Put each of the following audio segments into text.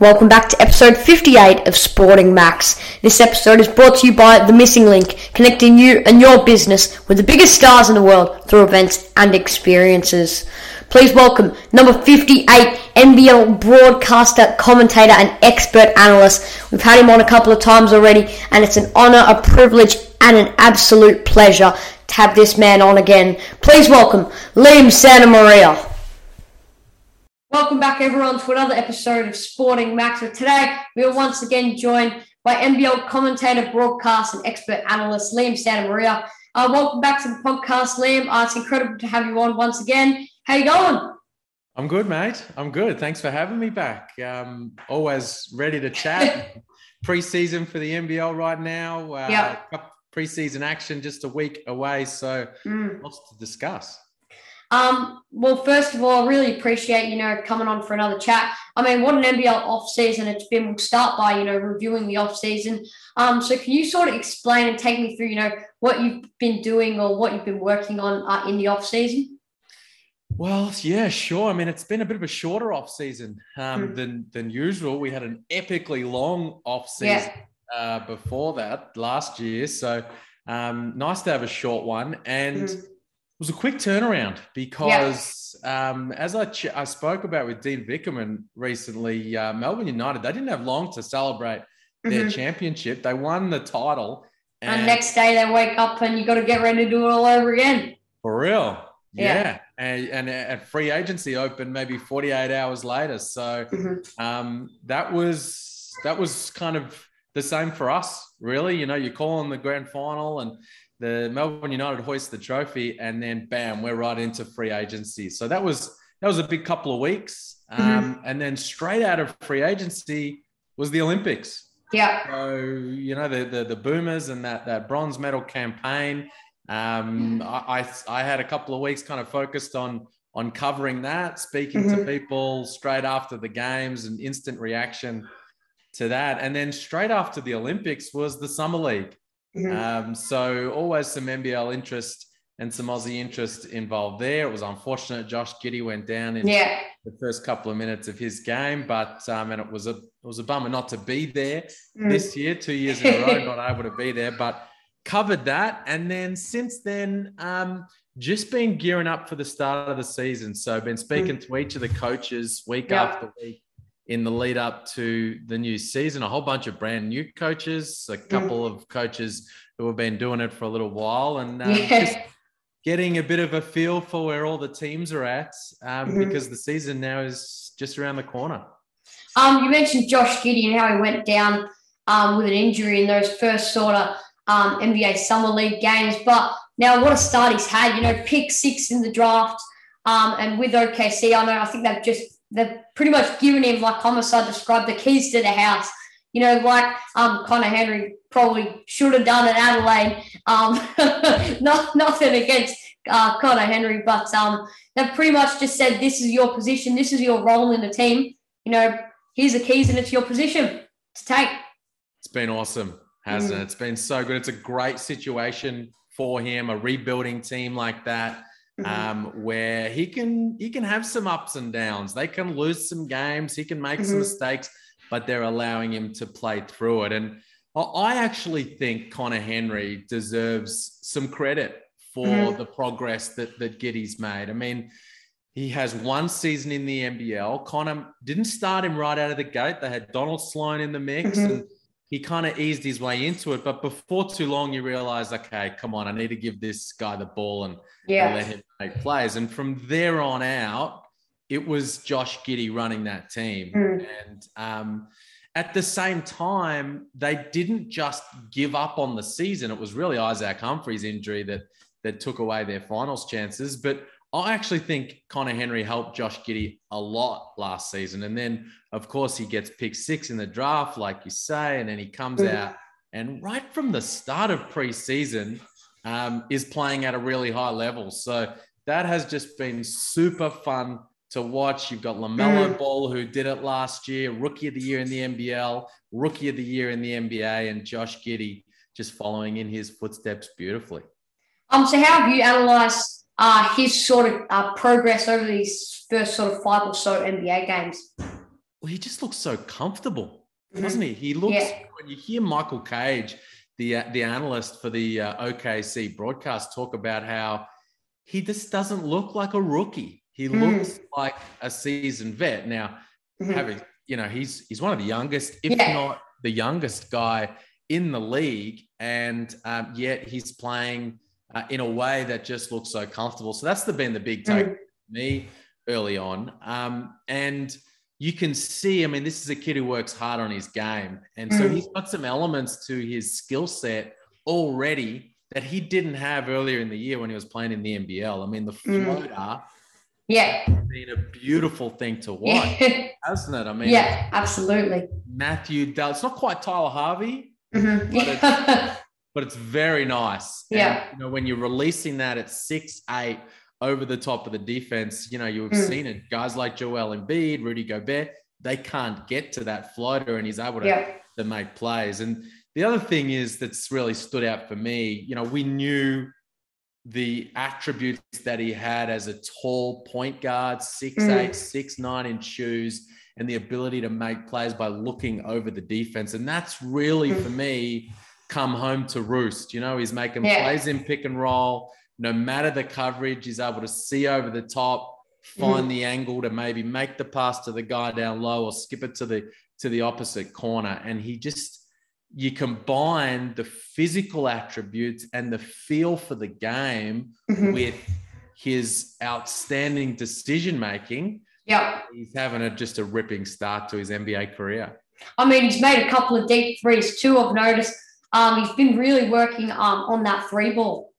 Welcome back to episode 58 of Sporting Max. This episode is brought to you by The Missing Link, connecting you and your business with the biggest stars in the world through events and experiences. Please welcome number 58 NBL broadcaster, commentator, and expert analyst. We've had him on a couple of times already, and it's an honor, a privilege, and an absolute pleasure to have this man on again. Please welcome Liam Santa Maria. Welcome back, everyone, to another episode of Sporting Max. So today, we are once again joined by NBL commentator, broadcast, and expert analyst Liam Santa Maria. Uh, welcome back to the podcast, Liam. Uh, it's incredible to have you on once again. How you going? I'm good, mate. I'm good. Thanks for having me back. Um, always ready to chat. Preseason for the NBL right now. Uh, Yeah. Preseason action just a week away, so Mm. lots to discuss. Um, well, first of all, I really appreciate you know coming on for another chat. I mean, what an NBL off season it's been. We'll start by you know reviewing the off season. Um, so can you sort of explain and take me through you know what you've been doing or what you've been working on uh, in the off season? Well, yeah, sure. I mean, it's been a bit of a shorter off season um, Hmm. than than usual. We had an epically long off Yeah. season uh, before that last year, so um, nice to have a short one. And Mhm. Was a quick turnaround because um, as I, ch- I spoke about with Dean Vickerman recently, uh, Melbourne United, they didn't have long to celebrate their Mhm. championship. They won the title. And next day they wake up and you got to get ready to do it all over again. For real. Yeah. Yeah. And, and a free agency opened maybe 48 hours later. So Mhm. um, that was that was kind of the same for us, really. You know, you call on the grand final and the Melbourne United hoist the trophy, and then bam, we're right into free agency. So that was that was a big couple of weeks. Um, And then straight out of free agency was the Olympics. Yeah. So you know the the, the boomers and that that bronze medal campaign. Um, I, I I had a couple of weeks kind of focused on on covering that, speaking to Mhm. people straight after the games, and instant reaction to that. And then straight after the Olympics was the summer league. Mhm. Um, so always some NBL interest and some Aussie interest involved there. It was unfortunate Josh Giddey went down in Yeah. the first couple of minutes of his game, but um, and it was a it was a bummer not to be there Mm. this year, two years in a row, not able to be there, but covered that. And then since then, um, just been gearing up for the start of the season. So been speaking to each of the coaches week Yeah. after week in the lead up to the new season. A whole bunch of brand new coaches, a couple of coaches who have been doing it for a little while, and um, Yeah. just getting a bit of a feel for where all the teams are at um, Mhm. because the season now is just around the corner. Um, you mentioned Josh Giddey and how he went down um, with an injury in those first sort of um, NBA Summer League games. But now, what a start he's had. You know, pick six in the draft, um, and with OKC, I know I think they've just they've pretty much given him, like Homicide described, the keys to the house. You know, like um, Connor Henry probably should have done at Adelaide. Um, not nothing against uh, Connor Henry, but um, they've pretty much just said, "This is your position. This is your role in the team." You know, here's the keys and it's your position to take. It's been awesome, hasn't Mm. it? It's been so good. It's a great situation for him, a rebuilding team like that. Um, where he can he can have some ups and downs. They can lose some games, he can make some Mhm. mistakes, but they're allowing him to play through it. And I- actually think Connor Henry deserves some credit for Mhm. the progress that that Giddey's made. I mean, he has one season in the NBL. Connor didn't start him right out of the gate. They had Donald Sloan in the mix, Mhm. and he kind of eased his way into it. But before too long, you realize, okay, come on, I need to give this guy the ball and, and yeah. let him make plays. And from there on out, it was Josh Giddey running that team. Mm. And um, at the same time, they didn't just give up on the season. It was really Isaac Humphrey's injury that that took away their finals chances. But I actually think Connor Henry helped Josh Giddey a lot last season. And then, of course, he gets picked six in the draft, like you say, and then he comes Mhm. out and right from the start of preseason um, is playing at a really high level. So that has just been super fun to watch. You've got LaMelo Mm. Ball, who did it last year, rookie of the year in the NBL, rookie of the year in the NBA, and Josh Giddey just following in his footsteps beautifully. Um, so how have you analysed uh, his sort of uh, progress over these first sort of five or so NBA games? well, he just looks so comfortable, doesn't he? He looks Yeah. when you hear Michael Cage, the uh, the analyst for the uh, OKC broadcast, talk about how he just doesn't look like a rookie. He Mm. looks like a seasoned vet. Now, Mhm. having you know, he's he's one of the youngest, if Yeah. not the youngest guy in the league, and um, yet he's playing uh, in a way that just looks so comfortable. So that's the, been the big take Mm. for me early on. Um, and you can see, I mean, this is a kid who works hard on his game. And so Mm. he's got some elements to his skill set already that he didn't have earlier in the year when he was playing in the NBL. I mean, the Mm. floater Yeah. has been a beautiful thing to watch, Yeah. hasn't it? I mean, yeah, absolutely. Matthew Dell, it's not quite Tyler Harvey, Mhm. But Yeah. but it's very nice. And, Yeah. you know, when you're releasing that at six, eight over the top of the defense, you know, you've Mm. seen it. Guys like Joel Embiid, Rudy Gobert, they can't get to that floater and he's able to, yeah. to make plays. And the other thing is that's really stood out for me, you know, we knew the attributes that he had as a tall point guard, six Mm. eight, six nine in shoes, and the ability to make plays by looking over the defense. And that's really Mm. for me come home to roost. You know, he's making Yeah. plays in pick and roll. No matter the coverage, he's able to see over the top, find the angle to maybe make the pass to the guy down low or skip it to the to the opposite corner. And he just you combine the physical attributes and the feel for the game Mhm. with his outstanding decision making. Yeah. He's having a, just a ripping start to his NBA career. I mean, he's made a couple of deep threes too. I've noticed. Um, he's been really working um on that three ball.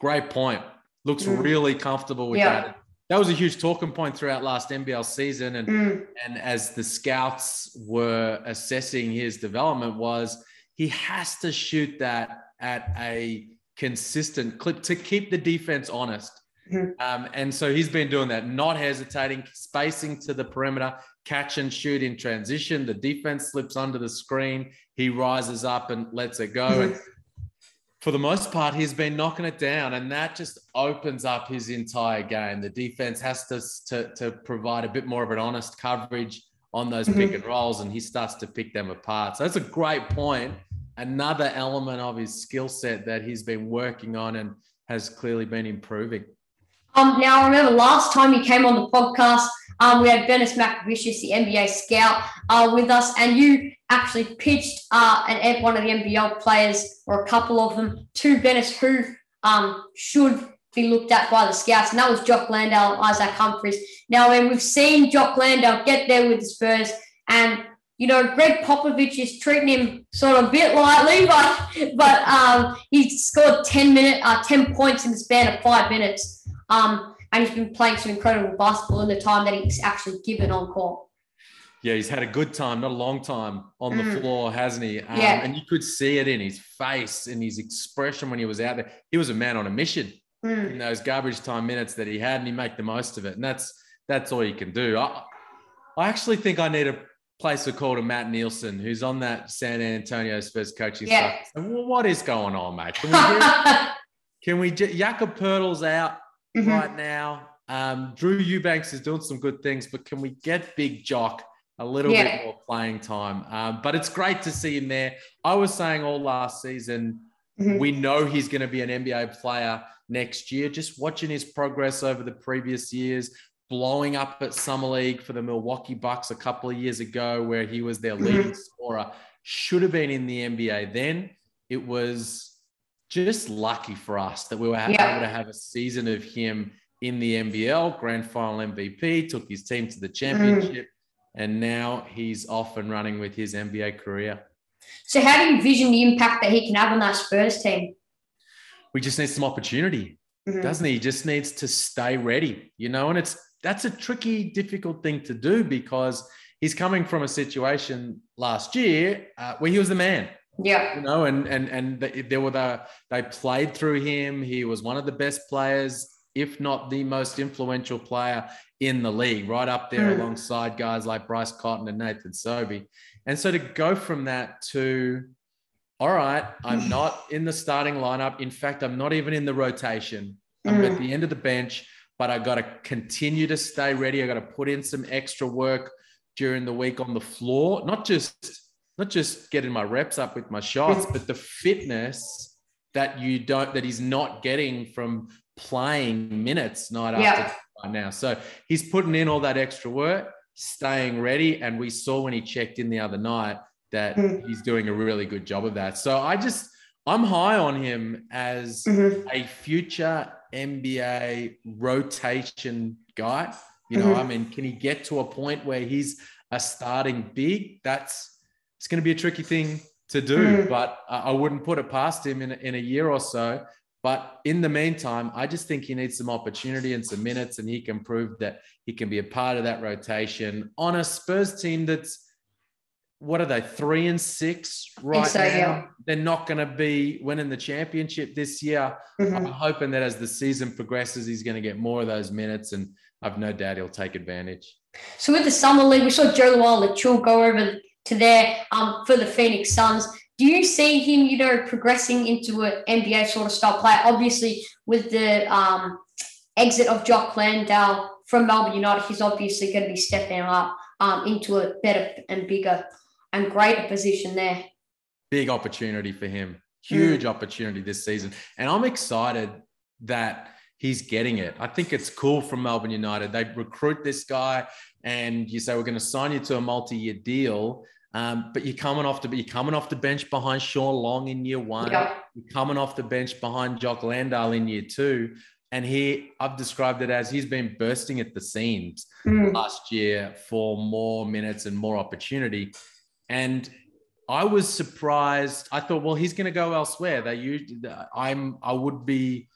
Great point. Looks Mm. really comfortable with Yeah. that. That was a huge talking point throughout last NBL season. And, Mm. and as the scouts were assessing his development was he has to shoot that at a consistent clip to keep the defense honest. Mhm. Um, and so he's been doing that, not hesitating, spacing to the perimeter, catch and shoot in transition. The defense slips under the screen. He rises up and lets it go. And for the most part, he's been knocking it down, and that just opens up his entire game. The defense has to, to, to provide a bit more of an honest coverage on those Mhm. pick and rolls, and he starts to pick them apart. So that's a great point. Another element of his skill set that he's been working on and has clearly been improving. Um, now I remember last time you came on the podcast, um, we had Dennis McVicious, the NBA scout, uh, with us, and you actually pitched uh, an one of the NBL players or a couple of them to Dennis, who um should be looked at by the scouts, and that was Jock Landale and Isaac Humphries. Now, when we've seen Jock Landale get there with the Spurs, and you know, Gregg Popovich is treating him sort of a bit lightly, but but um, he scored ten minute, uh, ten points in the span of five minutes. Um, and he's been playing some incredible basketball in the time that he's actually given on court. Yeah, he's had a good time, not a long time on the Mm. floor, hasn't he? Um, Yeah. And you could see it in his face and his expression when he was out there. He was a man on a mission. Mm. in those garbage time minutes that he had, and he made the most of it. And that's that's all you can do. I, I actually think I need to place a call to Matt Nielsen, who's on that San Antonio Spurs coaching Yeah. staff. And, well, what is going on, mate? Can we get, can we Jakob Poeltl's out Mhm. right now? Um, Drew Eubanks is doing some good things, but can we get Big Jock a little Yeah. bit more playing time? Um, but it's great to see him there. I was saying all last season, Mhm. we know he's going to be an NBA player next year. Just watching his progress over the previous years, blowing up at Summer League for the Milwaukee Bucks a couple of years ago, where he was their leading scorer, should have been in the NBA then. It was just lucky for us that we were Yeah. able to have a season of him in the NBL, grand final MVP, took his team to the championship, and now he's off and running with his NBA career. So, how do you envision the impact that he can have on that Spurs team? We just need some opportunity. Mhm. doesn't he? He just needs to stay ready, you know, and it's that's a tricky, difficult thing to do because he's coming from a situation last year uh, where he was the man, Yeah. you know, and and and there were the they played through him. He was one of the best players, if not the most influential player in the league, right up there Mm. alongside guys like Bryce Cotton and Nathan Sobey. And so to go from that to all right, I'm not in the starting lineup. In fact, I'm not even in the rotation. I'm Mm. at the end of the bench, but I got to continue to stay ready. I got to put in some extra work during the week on the floor, not just not just getting my reps up with my shots, but the fitness that you don't that he's not getting from playing minutes night Yeah. after night now. So he's putting in all that extra work, staying ready, and we saw when he checked in the other night that Mm. he's doing a really good job of that. So I just I'm high on him as Mhm. a future NBA rotation guy. You know, Mhm. I mean, can he get to a point where he's a starting big? That's it's going to be a tricky thing to do, Mhm. but I wouldn't put it past him in, in a year or so. But in the meantime, I just think he needs some opportunity and some minutes, and he can prove that he can be a part of that rotation on a Spurs team that's what are they three and six right so, now? yeah. They're not going to be winning the championship this year. Mhm. I'm hoping that as the season progresses, he's going to get more of those minutes, and I've no doubt he'll take advantage. So with the summer league, we saw Joe Lual go over to there um, for the Phoenix Suns. Do you see him, you know, progressing into an NBA sort of style player? Obviously, with the um, exit of Jock Landale from Melbourne United, he's obviously going to be stepping up um, into a better and bigger and greater position there. Big opportunity for him. Huge opportunity this season, and I'm excited that he's getting it. I think it's cool from Melbourne United. They recruit this guy, and you say we're going to sign you to a multi-year deal. Um, but you're coming off the you're coming off the bench behind Sean Long in year one. Yeah. You're coming off the bench behind Jock Landale in year two. And he, I've described it as he's been bursting at the seams Mm. last year for more minutes and more opportunity. And I was surprised. I thought, well, he's going to go elsewhere. They used, I'm, I would be.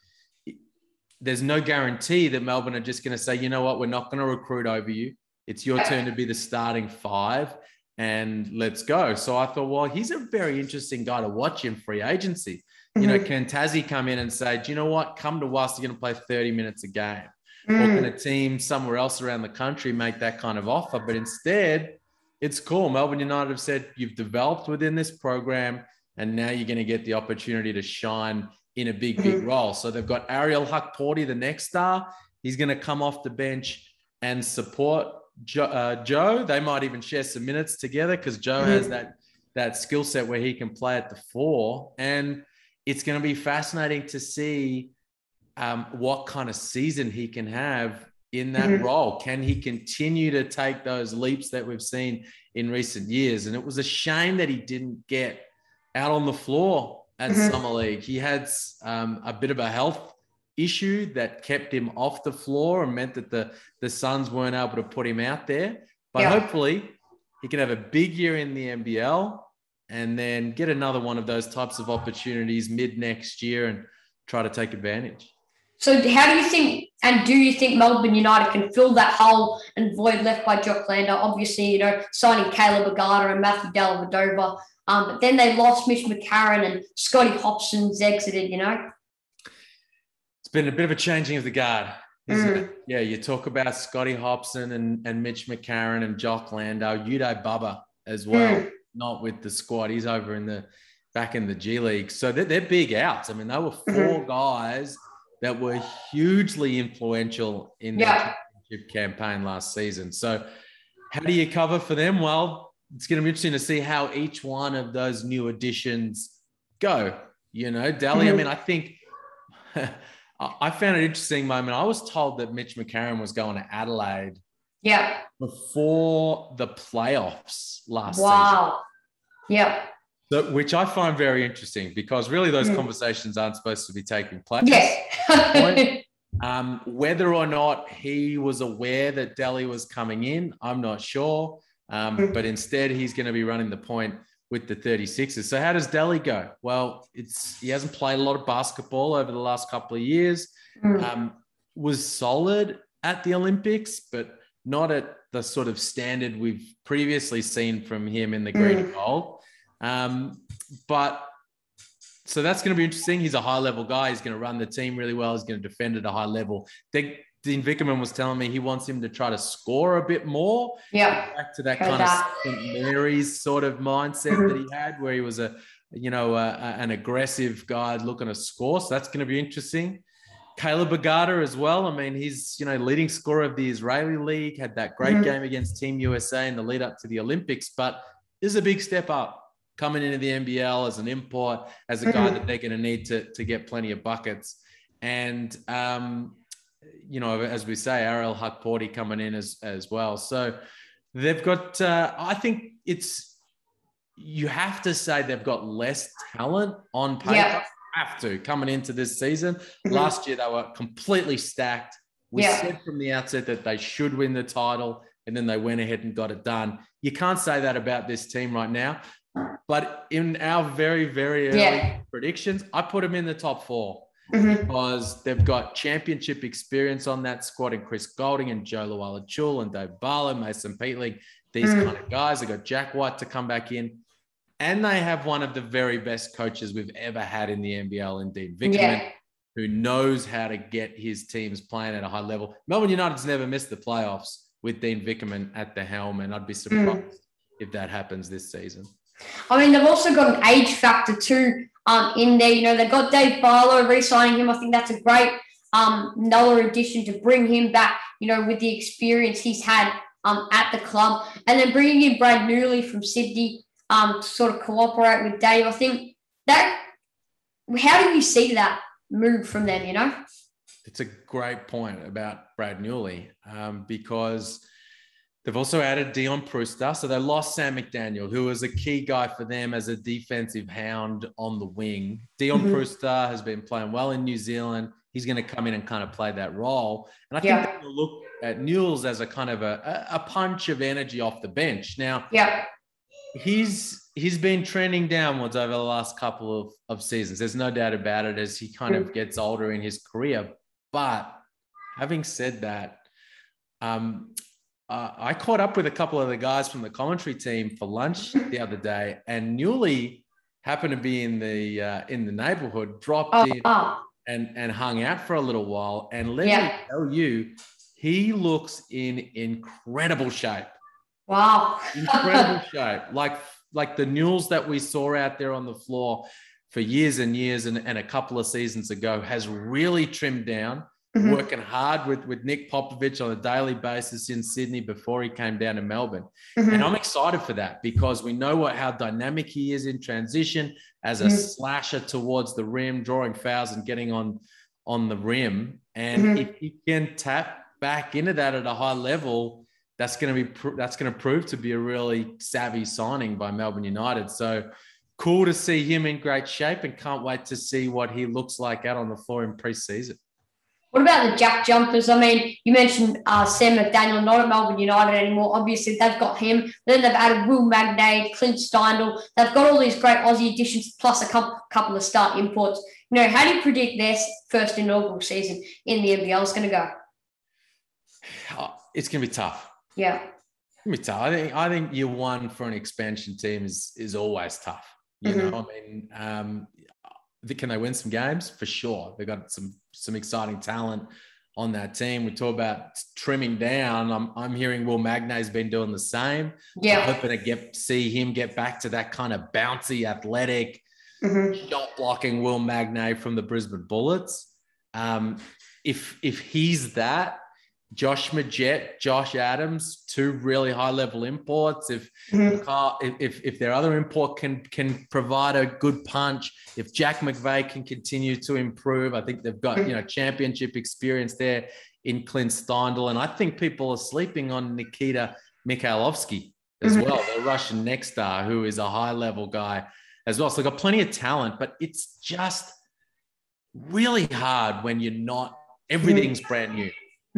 There's no guarantee that Melbourne are just going to say, you know what, we're not going to recruit over you. It's your turn to be the starting five, and let's go. So I thought, well, he's a very interesting guy to watch in free agency. You know, Mhm. can Tassie come in and say, do you know what, come to us, you're going to play 30 minutes a game or Mm. can a team somewhere else around the country make that kind of offer? But instead, it's cool. Melbourne United have said you've developed within this program, and now you're going to get the opportunity to shine in a big, big Mhm. role. So they've got Ariel Hukporti, the next star. He's going to come off the bench and support Joe. Uh, Joe. They might even share some minutes together because Joe has Mhm. that that skill set where he can play at the four, and it's going to be fascinating to see um, what kind of season he can have in that Mhm. role. Can he continue to take those leaps that we've seen in recent years? And it was a shame that he didn't get out on the floor at Mhm. Summer League. He had um, a bit of a health issue that kept him off the floor and meant that the, the Suns weren't able to put him out there. But Yeah. hopefully he can have a big year in the NBL and then get another one of those types of opportunities mid next year and try to take advantage. So how do you think, and do you think Melbourne United can fill that hole and void left by Jock Landale? Obviously, you know, signing Caleb Agada and Matthew Dellavedova. Um, but then they lost Mitch McCarron and Scotty Hopson's exited, you know? Been a bit of a changing of the guard, isn't Mm. it? Yeah, you talk about Scotty Hopson and, and Mitch McCarron and Jock Landale, Yudai Baba as well, Mm. not with the squad. He's over in the back in the G League. So they're, they're big outs. I mean, they were 4 Mhm. guys that were hugely influential in Yeah. championship campaign last season. So how do you cover for them? Well, it's going to be interesting to see how each one of those new additions go. You know, Delly, I Mhm. mean, I think I found it interesting moment. I was told that Mitch McCarron was going to Adelaide Yeah. before the playoffs last season. Wow. Yeah. So, which I find very interesting because really those Mm. conversations aren't supposed to be taking place. Yes. Um, whether or not he was aware that Delly was coming in, I'm not sure. Um, Mm. but instead, he's going to be running the point with the 36ers. So, how does Delly go? Well, it's he hasn't played a lot of basketball over the last couple of years. Mm. Um, was solid at the Olympics, but not at the sort of standard we've previously seen from him in the green and Mm. gold. Um, but so that's going to be interesting. He's a high level guy. He's going to run the team really well. He's going to defend at a high level. Dean Dean Vickerman was telling me he wants him to try to score a bit more, yeah. back to that kind of St. Mary's sort of mindset Mhm. that he had, where he was a, you know, a, an aggressive guy looking to score. So that's going to be interesting. Caleb Agada as well. I mean, he's you know leading scorer of the Israeli League, had that great mm-hmm. game against Team USA in the lead up to the Olympics, but this is a big step up coming into the NBL as an import, as a guy mm-hmm. that they're going to need to to get plenty of buckets. And um, you know, as we say, Ariel Hukporti coming in as as well. So they've got. Uh, I think it's you have to say they've got less talent on paper. Yeah. Have to coming into this season. Mm-hmm. Last year they were completely stacked. We yeah. said from the outset that they should win the title, and then they went ahead and got it done. You can't say that about this team right now. But in our very, very early yeah. predictions, I put them in the top 4 mm-hmm. because they've got championship experience on that squad and Chris Goulding and Joe Lual-Acuil and Dave Barlow, Mason Peatling, these mm. kind of guys. They've got Jack White to come back in. And they have one of the very best coaches we've ever had in the NBL in Dean Vickerman, yeah. who knows how to get his teams playing at a high level. Melbourne United's never missed the playoffs with Dean Vickerman at the helm, and I'd be mm. surprised mm. if that happens this season. I mean, they've also got an age factor too um, in there. You know, they've got Dave Barlow re-signing him. I think that's a great um, another addition to bring him back. You know, with the experience he's had um, at the club, and then bringing in Brad Newley from Sydney um, to sort of cooperate with Dave. I think that. How do you see that move from them? You know, it's a great point about Brad Newley um, because They've also added Dion Prewster. So they lost Sam McDaniel, who was a key guy for them as a defensive hound on the wing. Dion mm-hmm. Has been playing well in New Zealand. He's going to come in and kind of play that role. And I think yeah. they'll look at Newell's as a kind of a, a punch of energy off the bench. Now, yeah. he's he's been trending downwards over the last couple of, of seasons. There's no doubt about it as he kind mm-hmm. of gets older in his career. But having said that, um, uh, I caught up with a couple of the guys from the commentary team for lunch the other day, and Newley happened to be in the uh, in the neighborhood, dropped oh, in oh. and and hung out for a little while. And let yeah. me tell you, he looks in incredible shape. Wow, incredible shape, like like the Newells that we saw out there on the floor for years and years and, and a couple of seasons ago has really trimmed down mm-hmm. working hard with, with Nick Popovich on a daily basis in Sydney before he came down to Melbourne. Mm-hmm. And I'm excited for that because we know what how dynamic he is in transition as a mm-hmm. slasher towards the rim, drawing fouls and getting on on the rim. And mm-hmm. if he can tap back into that at a high level, that's going to be that's going to prove to be a really savvy signing by Melbourne United. So cool to see him in great shape and can't wait to see what he looks like out on the floor in preseason. What about the Jack Jumpers? I mean, you mentioned uh, Sam McDaniel, not at Melbourne United anymore. Obviously, they've got him. Then they've added Will Magnay, Clint Steindl. They've got all these great Aussie additions, plus a couple, couple of start imports. You know, how do you predict their first inaugural season in the NBL is going to go? Oh, it's going to be tough. Yeah. It's be tough. I think, I think year one for an expansion team is, is always tough. You mm-hmm. know, I mean, um, can they win some games? For sure. They've got some some exciting talent on that team. We talk about trimming down. I'm, I'm hearing Will Magnay's been doing the same. Yeah. I'm hoping to get see him get back to that kind of bouncy, athletic, mm-hmm. shot blocking Will Magnay from the Brisbane Bullets. Um, if if he's that, Josh Magette, Josh Adams, two really high level imports. If, mm-hmm. if if their other import can can provide a good punch, if Jack McVeigh can continue to improve, I think they've got you know championship experience there in Clint Steindl, and I think people are sleeping on Nikita Mikhailovsky as mm-hmm. well, the Russian next star, who is a high level guy as well. So they've got plenty of talent, but it's just really hard when you're not everything's mm-hmm. brand new.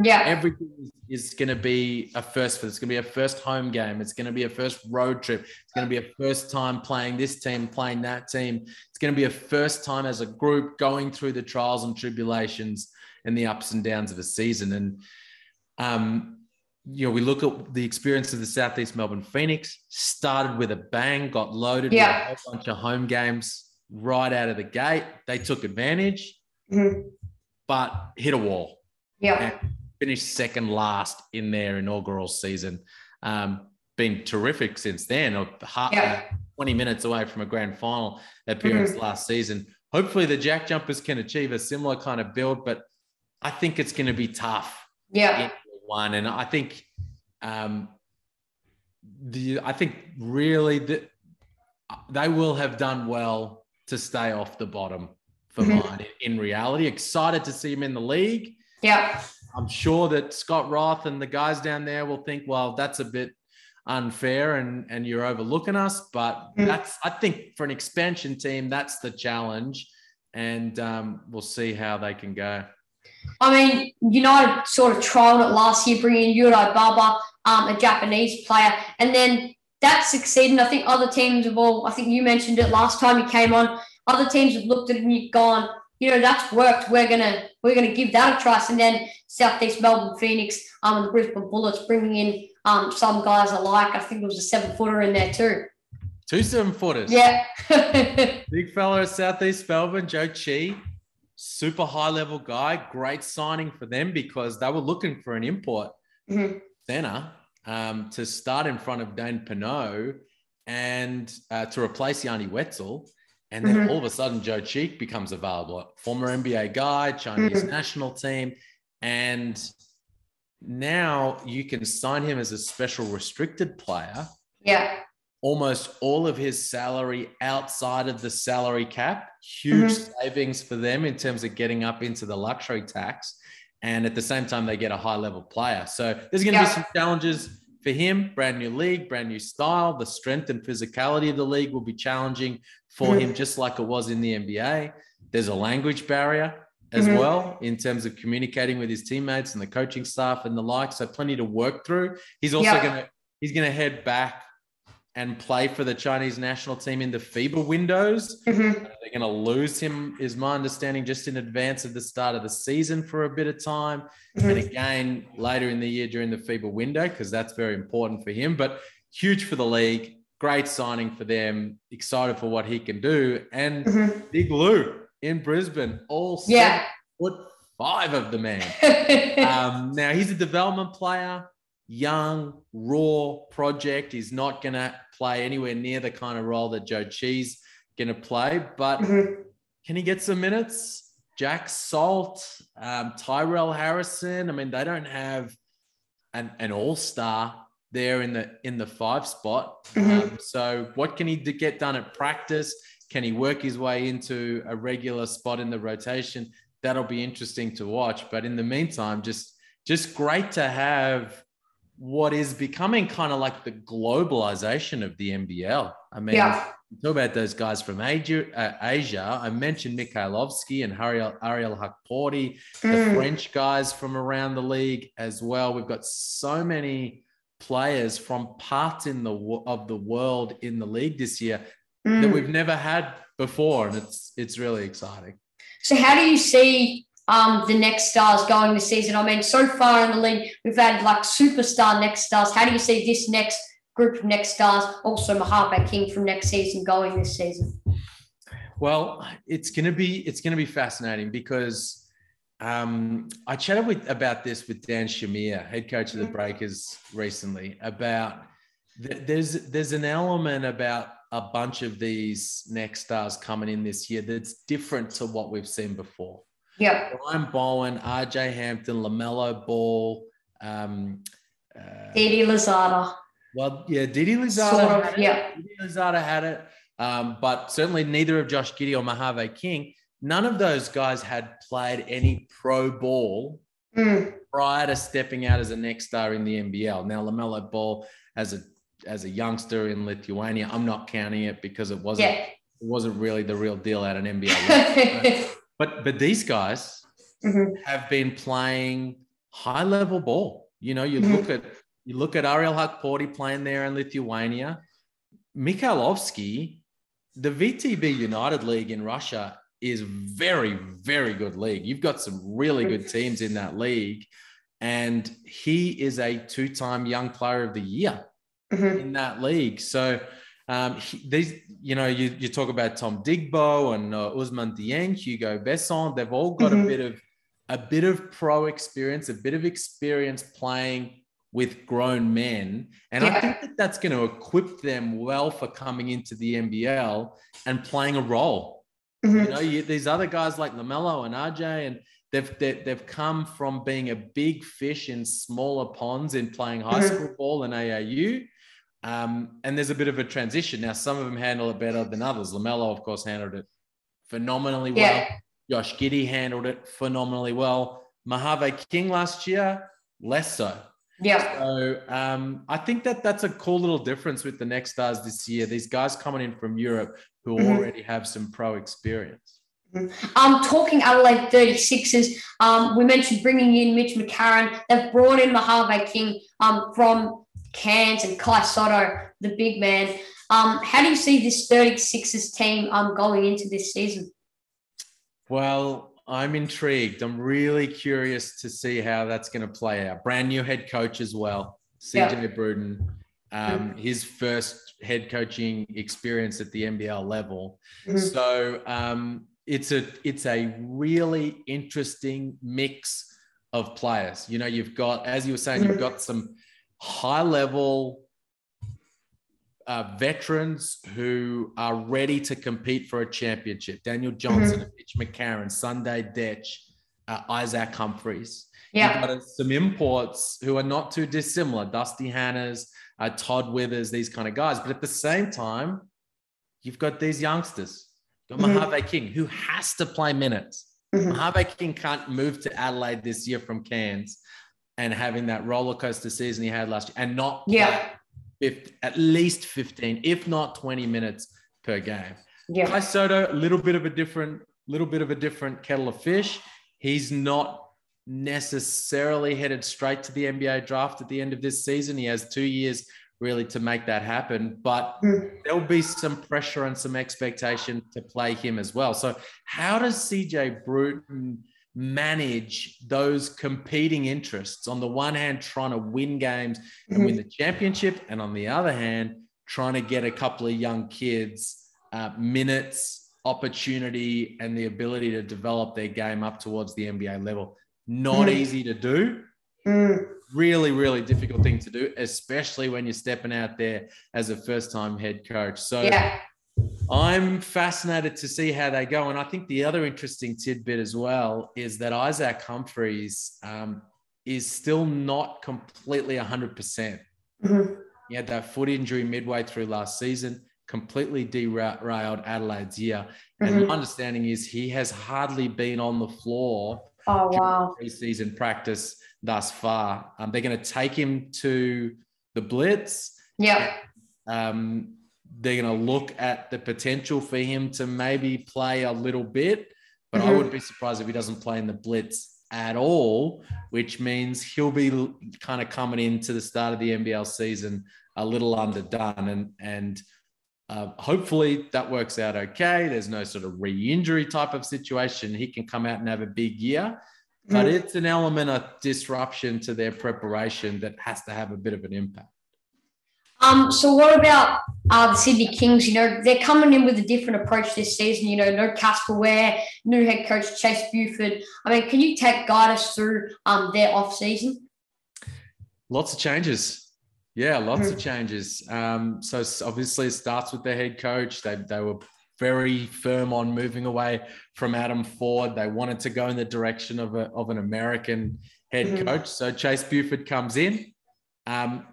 Yeah. Everything is going to be a first for It's going to be a first home game. It's going to be a first road trip. It's going to be a first time playing this team, playing that team. It's going to be a first time as a group going through the trials and tribulations and the ups and downs of a season. And, um, you know, we look at the experience of the Southeast Melbourne Phoenix, started with a bang, got loaded yeah. with a whole bunch of home games right out of the gate. They took advantage, mm-hmm. but hit a wall. Yeah. And finished second last in their inaugural season. Um, been terrific since then. yeah. 20 minutes away from a grand final appearance mm-hmm. last season. Hopefully, the Jack Jumpers can achieve a similar kind of build, but I think it's going to be tough. Yeah. One, and I think, um, the I think really that they will have done well to stay off the bottom for Mhm. mine. In reality, excited to see him in the league. Yeah. I'm sure that Scott Roth and the guys down there will think, well, that's a bit unfair and and you're overlooking us. But Mm. that's I think for an expansion team, that's the challenge, and um, we'll see how they can go. I mean, United sort of trialed it last year, bringing in Yudai Baba, um, a Japanese player, and then that succeeded. I think other teams have all. I think you mentioned it last time you came on. Other teams have looked at it and you've gone, you know, that's worked. We're gonna we're gonna give that a try. And then Southeast Melbourne Phoenix, um, and the Brisbane Bullets bringing in um some guys alike. I think there was a seven footer in there too. Two seven footers. Yeah. Big fella at Southeast Melbourne, Zhou Qi, super high level guy. Great signing for them because they were looking for an import Mhm. center um, to start in front of Dane Pineau and uh, to replace Yanni Wetzel. And then Mhm. all of a sudden, Zhou Qi becomes available, former NBA guy, Chinese Mhm. national team. And now you can sign him as a special restricted player yeah. almost all of his salary outside of the salary cap. Huge Mm-hmm. savings for them in terms of getting up into the luxury tax. And at the same time, they get a high level player. So there's going to Yeah. be some challenges for him. Brand new league, brand new style. The strength and physicality of the league will be challenging for him, just like it was in the NBA. There's a language barrier as Mhm. well in terms of communicating with his teammates and the coaching staff and the like. So plenty to work through. He's also Yeah. going to he's going to head back and play for the Chinese national team in the FIBA windows. Mhm. They're going to lose him, is my understanding, just in advance of the start of the season for a bit of time. And Mhm. again, later in the year during the FIBA window, because that's very important for him. But huge for the league. Great signing for them. Excited for what he can do. And Mhm. Big Lou in Brisbane, all Yeah. seven foot five of the man. Um, now he's a development player, young, raw project. He's not going to play anywhere near the kind of role that Zhou Qi's going to play, but Mhm. can he get some minutes? Jack Salt, um, Tyrell Harrison. I mean, they don't have an, an all-star there in the in the five spot. Mhm. Um, so what can he do, get done at practice? Can he work his way into a regular spot in the rotation? That'll be interesting to watch. But in the meantime, just just great to have what is becoming kind of like the globalization of the NBL. I mean, Yeah. talk about those guys from Asia. Uh, Asia. I mentioned Mikhailovsky and Ariel, Ariel Hukporti, the Mm. French guys from around the league as well. We've got so many players from parts in the of the world in the league this year that Mm. we've never had before, and it's it's really exciting. So how do you see um, the next stars going this season? I mean, so far in the league, we've had like superstar next stars. How do you see this next group of next stars, also Mojave King from next season, going this season? Well, it's gonna be it's gonna be fascinating because um, I chatted with about this with Dan Shamir, head coach of the Breakers, recently about th- there's there's an element about a bunch of these next stars coming in this year that's different to what we've seen before. Yeah. Brian Bowen, RJ Hampton, Lamelo Ball, um, uh, Didi Louzada. well, yeah, Didi Louzada. Sort of, yeah. Didi Louzada had it, um, but certainly neither of Josh Giddey or Mojave King. None of those guys had played any pro ball Mm. prior to stepping out as a next star in the NBL. Now Lamelo Ball as a as a youngster in Lithuania, I'm not counting it because it wasn't Yeah. it wasn't really the real deal at an NBL. but but these guys Mhm. have been playing high level ball. You know, you Mhm. look at you look at Ariel Hukporti playing there in Lithuania. Mikhailovsky, the VTB United League in Russia is very, very good league. You've got some really good teams in that league. And he is a two-time young player of the year Mhm. in that league. So um, he, these, you know, you, you talk about Tom Digbeu and uh, Ousmane Dieng, Hugo Besson. They've all got Mhm. a bit of a bit of pro experience, a bit of experience playing with grown men, and I think that that's going to equip them well for coming into the NBL and playing a role. Mhm. You know, you, these other guys like Lamelo and RJ and They've, they, they've come from being a big fish in smaller ponds in playing high mm-hmm. school ball and AAU. Um, and there's a bit of a transition. Now, some of them handle it better than others. LaMelo, of course, handled it phenomenally well. Josh Giddey handled it phenomenally well. Mojave King last year, less so. Yeah. So um, I think that that's a cool little difference with the next stars this year. These guys coming in from Europe who mm-hmm. already have some pro experience. Mm-hmm. Um, talking Adelaide 36ers, um, we mentioned bringing in Mitch McCarron. They've brought in Mojave King um, from Cairns and Kai Sotto, the big man. Um, how do you see this 36ers team um, going into this season? Well, I'm intrigued. I'm really curious to see how that's going to play out. Brand new head coach as well, CJ yeah. Bruton. Um, mm-hmm. His first head coaching experience at the NBL level. Mm-hmm. So um, it's a it's a really interesting mix of players. You know, you've got, as you were saying, mm-hmm. you've got some high level uh, veterans who are ready to compete for a championship. Daniel Johnson, mm-hmm. Mitch McCarron, Sunday Dech, uh, Isaac Humphries. Yeah. You've some imports who are not too dissimilar. Dusty Hannahs, uh, Todd Withers, these kind of guys. But at the same time, you've got these youngsters. You've got mm-hmm. Mojave King, who has to play minutes. Mm-hmm. Mojave King can't move to Adelaide this year from Cairns and having that roller coaster season he had last year and not yeah at least 15, if not 20 minutes per game. Yeah. Kai Sotto, a little bit of a different, little bit of a different kettle of fish. He's not necessarily headed straight to the NBA draft at the end of this season. He has two years really to make that happen, but mm. there'll be some pressure and some expectation to play him as well. So, how does CJ Bruton manage those competing interests. On the one hand, trying to win games and win mm-hmm. the championship, and on the other hand, trying to get a couple of young kids uh, minutes, opportunity, and the ability to develop their game up towards the NBA level. Not mm. easy to do. Mm. Really, really difficult thing to do, especially when you're stepping out there as a first time head coach. So, yeah. I'm fascinated to see how they go. And I think the other interesting tidbit as well is that Isaac Humphries um, is still not completely 100%. percent mm hmm He had that foot injury midway through last season, completely derailed Adelaide's year. And mm-hmm. my understanding is he has hardly been on the floor oh, wow. preseason practice thus far. Um, they're going to take him to the Blitz. Yeah. Um, they're going to look at the potential for him to maybe play a little bit, but mm-hmm. I wouldn't be surprised if he doesn't play in the blitz at all, which means he'll be kind of coming into the start of the NBL season a little underdone, and and uh, hopefully that works out okay. There's no sort of re-injury type of situation. He can come out and have a big year, but mm-hmm. it's an element of disruption to their preparation that has to have a bit of an impact. Um, so what about uh, the Sydney Kings? You know, they're coming in with a different approach this season. You know, no Casper Ware, new head coach Chase Buford. I mean, can you take guide us through um, their off season? Lots of changes. Yeah, lots mm-hmm. of changes. Um, so obviously, it starts with the head coach. They they were very firm on moving away from Adam Forde. They wanted to go in the direction of a of an American head mm-hmm. coach. So Chase Buford comes in. Um,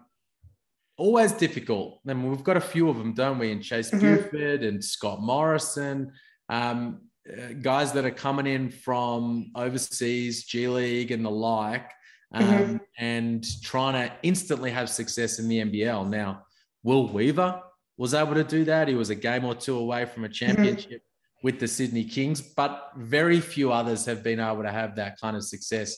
always difficult. I mean, we've got a few of them, don't we? And Chase mm-hmm. Buford and Scott Morrison, um, uh, guys that are coming in from overseas, G League and the like, um, mm-hmm. and trying to instantly have success in the NBL. Now, Will Weaver was able to do that. He was a game or two away from a mm-hmm. championship. Mm-hmm. With the Sydney Kings, but very few others have been able to have that kind of success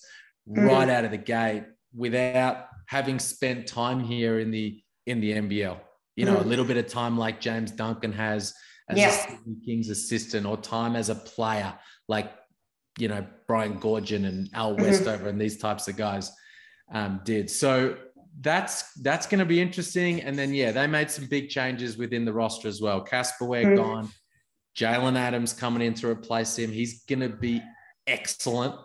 mm-hmm. right out of the gate without having spent time here in the in the NBL. You know, mm-hmm. a little bit of time like James Duncan has as yeah. a Kings assistant, or time as a player like you know Brian Goorjian and Al mm-hmm. Westover and these types of guys um, did. So that's that's going to be interesting. And then yeah, they made some big changes within the roster as well. Casper Ware mm-hmm. gone, Jalen Adams coming in to replace him. He's going to be excellent.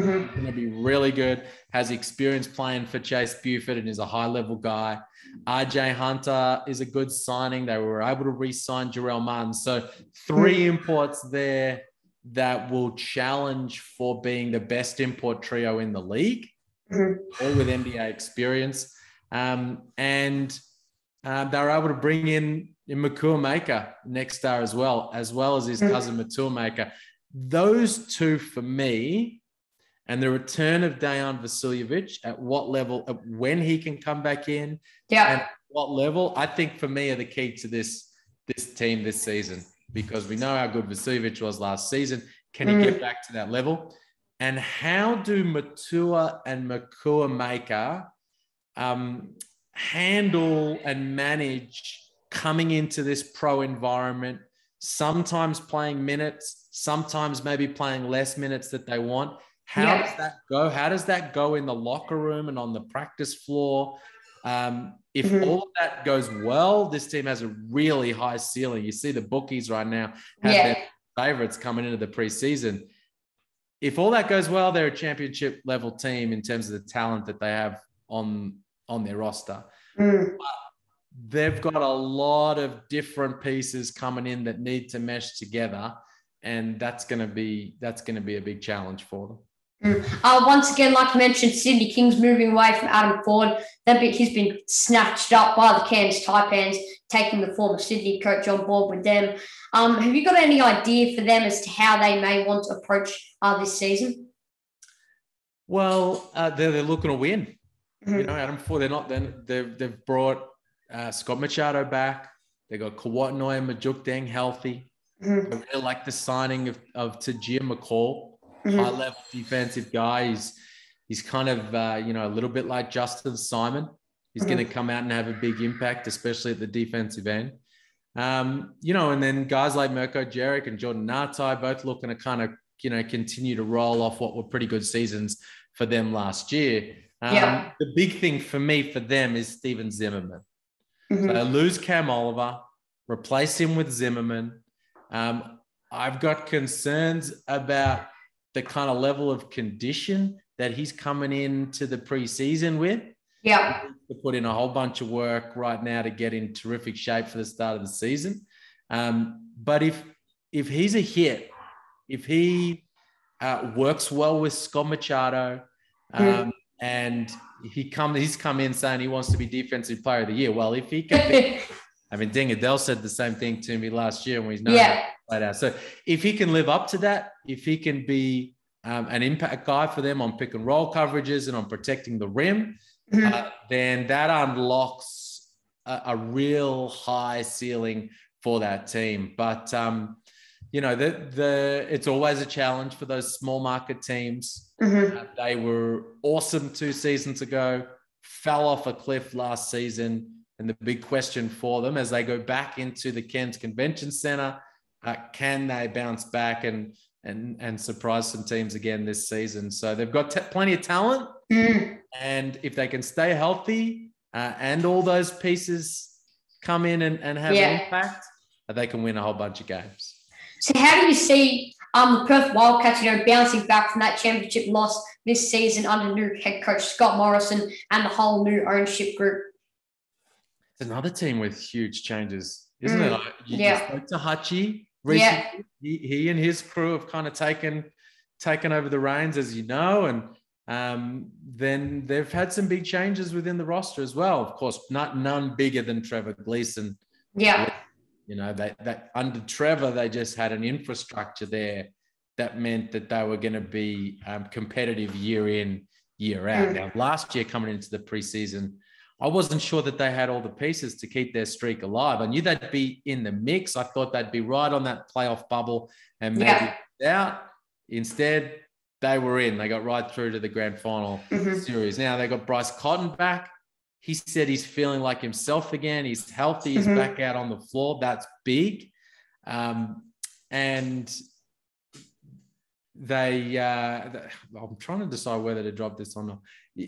Mm-hmm. Going to be really good. Has experience playing for Chase Buford and is a high level guy. RJ Hunter is a good signing. They were able to re sign Jarell Martin. So, three mm-hmm. imports there that will challenge for being the best import trio in the league, Mhm. all with NBA experience. Um, and uh, they were able to bring in, in Makur Maker next star as well, as well as his Mhm. cousin Matur Maker. Those two for me, and the return of Dejan Vasiljevic at what level, at when he can come back in, Yeah. and what level, I think for me are the key to this this team this season because we know how good Vasiljevic was last season. Can he Mm. get back to that level? And how do Matur and Makur Maker um, handle and manage coming into this pro environment? Sometimes playing minutes, sometimes maybe playing less minutes that they want. How Yeah. does that go? How does that go in the locker room and on the practice floor? Um, if Mhm. all of that goes well, this team has a really high ceiling. You see the bookies right now have Yeah. their favorites coming into the preseason. If all that goes well, they're a championship level team in terms of the talent that they have on on their roster. Mm. They've got a lot of different pieces coming in that need to mesh together, and that's going to be that's going to be a big challenge for them. Uh, once again, like you mentioned, Sydney Kings moving away from Adam Forde. That bit he's been snatched up by the Cairns Taipans, taking the former Sydney coach on board with them. Um, have you got any idea for them as to how they may want to approach uh, this season? Well, uh, they're, they're looking to win. You Mhm. know, Adam Forde, they're not. Then they've they've brought uh, Scott Machado back. They got Kouat Noi and Majok Deng healthy. Mhm. I really like the signing of of Tahjere McCall, Mhm. high level defensive guy. He's he's kind of uh, you know a little bit like Justin Simon. He's Mhm. going to come out and have a big impact, especially at the defensive end. Um, you know, and then guys like Mirko Djeric and Jordan Ngatai both looking to kind of you know continue to roll off what were pretty good seasons for them last year. Um, Yeah. The big thing for me for them is Stephen Zimmerman. Mhm. So lose Cam Oliver, replace him with Zimmerman. Um, I've got concerns about the kind of level of condition that he's coming into the preseason with. Yeah. To put in a whole bunch of work right now to get in terrific shape for the start of the season. Um, but if if he's a hit, if he uh, works well with Scott Machado, um, Mm. and he come he's come in saying he wants to be defensive player of the year. Well, if he can be, I mean, Ding Adele said the same thing to me last year when he's known yeah. right out. So if he can live up to that, if he can be um, an impact guy for them on pick and roll coverages and on protecting the rim, Mhm. uh, then that unlocks a, a real high ceiling for that team. But um, you know, the the it's always a challenge for those small market teams. Mhm. Uh, they were awesome two seasons ago, fell off a cliff last season. And the big question for them as they go back into the Cairns Convention Center, uh, can they bounce back and, and, and surprise some teams again this season? So they've got t- plenty of talent. Mm. And if they can stay healthy uh, and all those pieces come in and, and have Yeah. an impact, uh, they can win a whole bunch of games. So how do you see um, the Perth Wildcats, you know, bouncing back from that championship loss this season under new head coach Scott Morrison and the whole new ownership group? It's another team with huge changes, isn't Mm, it? Like, You yeah. you spoke to Hachi Yeah. He, he and his crew have kind of taken taken over the reins, as you know, and um, then they've had some big changes within the roster as well. Of course, not none bigger than Trevor Gleeson. Yeah. You know, that that under Trevor, they just had an infrastructure there that meant that they were going to be um, competitive year in, year out. Mm. Now, last year coming into the preseason, I wasn't sure that they had all the pieces to keep their streak alive. I knew they'd be in the mix. I thought they'd be right on that playoff bubble and maybe Yeah. out. Instead, they were in. They got right through to the grand final Mhm. series. Now they got Bryce Cotton back. He said he's feeling like himself again. He's healthy. He's Mhm. back out on the floor. That's big. Um, and they, uh, I'm trying to decide whether to drop this or not.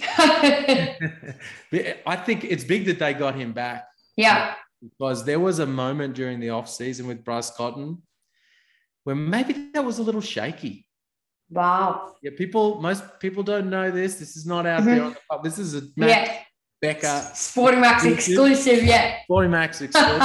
I think it's big that they got him back yeah. because there was a moment during the off season with Bryce Cotton where maybe that was a little shaky. Wow. Yeah, people, most people don't know this. This is not out Mhm. there on the pub. This is a Matt Yeah. Becker Sporting Max Exclusive. Yeah. Sporting Max exclusive.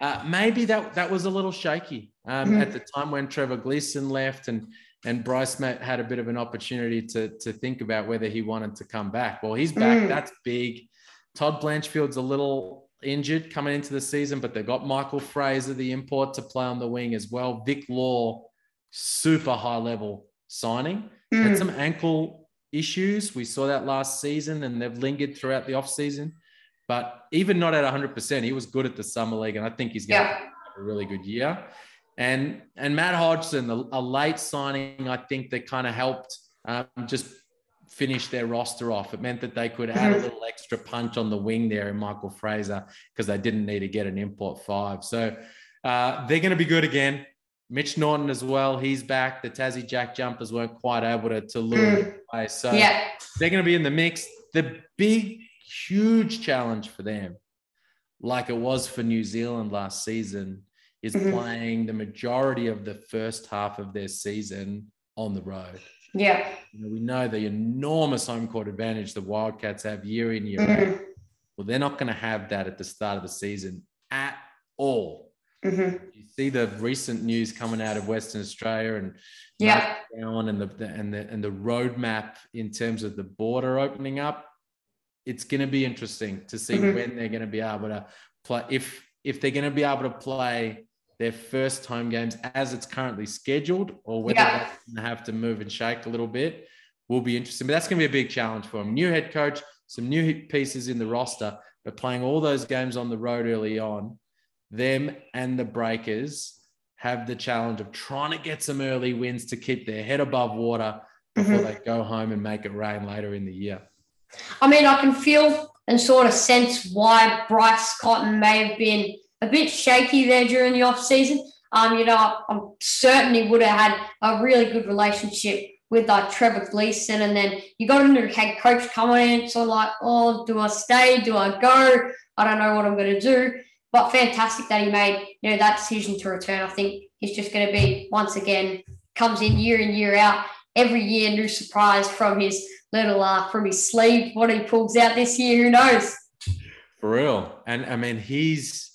uh, maybe that that was a little shaky um, Mhm. at the time when Trevor Gleeson left and and Bryce Matt had a bit of an opportunity to to think about whether he wanted to come back. Well, he's back. Mm. That's big. Todd Blanchfield's a little injured coming into the season, but they've got Michael Frazier, the import, to play on the wing as well. Vic Law, super high level signing. Had Mm. some ankle issues. We saw that last season, and they've lingered throughout the offseason. But even not at 100%, he was good at the summer league, and I think he's going to Yeah. have a really good year. And and Matt Hodgson, a, a late signing, I think that kind of helped um, just finish their roster off. It meant that they could add a Mhm. little extra punch on the wing there in Michael Frazier because they didn't need to get an import five. So uh, they're going to be good again. Mitch Norton as well. He's back. The Tassie Jack jumpers weren't quite able to, to lure Mm. him away. So Yeah. they're going to be in the mix. The big, huge challenge for them, like it was for New Zealand last season, is Mhm. playing the majority of the first half of their season on the road. Yeah. You know, we know the enormous home court advantage the Wildcats have year in, year out. Mhm. Well, they're not going to have that at the start of the season at all. Mhm. You see the recent news coming out of Western Australia and Yeah. down and the, the and the and the roadmap in terms of the border opening up. It's going to be interesting to see Mhm. when they're going to be able to play. If if they're going to be able to play their first home games as it's currently scheduled, or whether Yeah. they're going to have to move and shake a little bit, will be interesting. But that's going to be a big challenge for them. New head coach, some new pieces in the roster, but playing all those games on the road early on, them and the Breakers have the challenge of trying to get some early wins to keep their head above water before Mhm. they go home and make it rain later in the year. I mean, I can feel and sort of sense why Bryce Cotton may have been a bit shaky there during the off season. Um, you know, I, certainly would have had a really good relationship with like Trevor Gleeson, and then you got a new head coach coming in. So like, oh, do I stay? Do I go? I don't know what I'm going to do. But fantastic that he made you know that decision to return. I think he's just going to be once again comes in year in year out every year new surprise from his little uh from his sleeve. What he pulls out this year, who knows? For real. And I mean, he's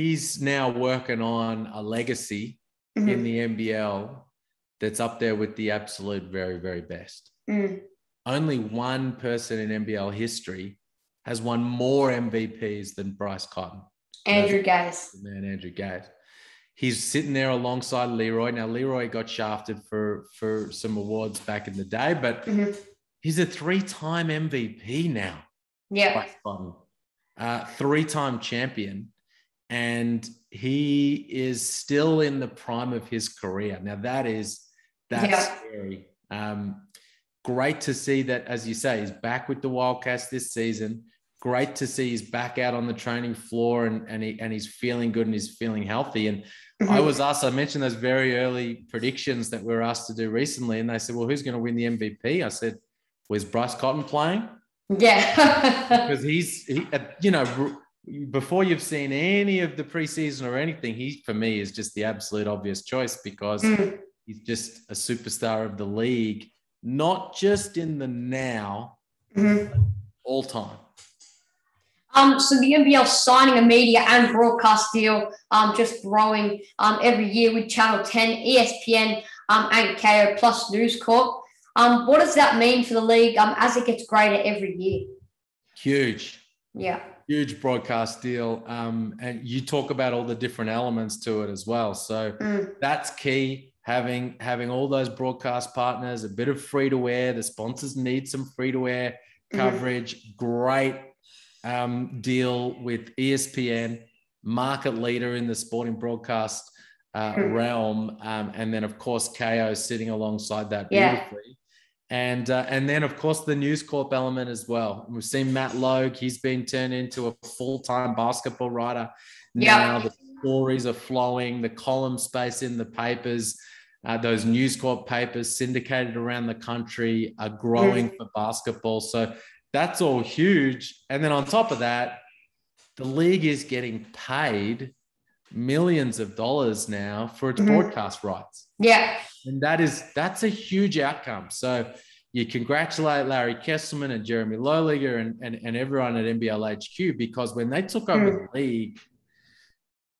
he's now working on a legacy Mhm. in the NBL that's up there with the absolute very, very best. Mm. Only one person in NBL history has won more MVPs than Bryce Cotton. Andrew Gaze. man Andrew Gaze. He's sitting there alongside Leroy. Now Leroy got shafted for for some awards back in the day, but Mhm. he's a three-time MVP now. Yeah. Uh, three-time champion, and he is still in the prime of his career. Now that is that's Yeah. scary. Um, great to see that, as you say, he's back with the Wildcats this season. Great to see he's back out on the training floor and and, he, and he's feeling good and he's feeling healthy. And I Mhm. was asked, I mentioned those very early predictions that we were asked to do recently, and they said, "Well, who's going to win the MVP?" I said, "Was Bryce Cotton playing?" yeah. because he's he, uh, you know before you've seen any of the preseason or anything he for me is just the absolute obvious choice because Mm. he's just a superstar of the league not just in the now Mhm. all time Um, so the NBL signing a media and broadcast deal, um, just growing um, every year with Channel 10, ESPN, um, and Kayo plus News Corp. Um, what does that mean for the league um, as it gets greater every year? huge Yeah. huge broadcast deal um, and you talk about all the different elements to it as well so Mm. that's key having having all those broadcast partners a bit of free to wear the sponsors need some free to wear Mhm. coverage great um, deal with espn market leader in the sporting broadcast uh, Mhm. realm um, and then of course Kayo sitting alongside that Yeah. And uh, and then of course the news corp element as well we've seen matt logue he's been turned into a full-time basketball writer Yeah. now the stories are flowing the column space in the papers uh, those News Corp papers syndicated around the country are growing for basketball. So that's all huge. And then on top of that, the league is getting paid millions of dollars now for its Mhm. broadcast rights. Yeah. And that is that's a huge outcome. So you congratulate Larry Kestelman and Jeremy Loeliger and, and, and everyone at NBL HQ because when they took over the league,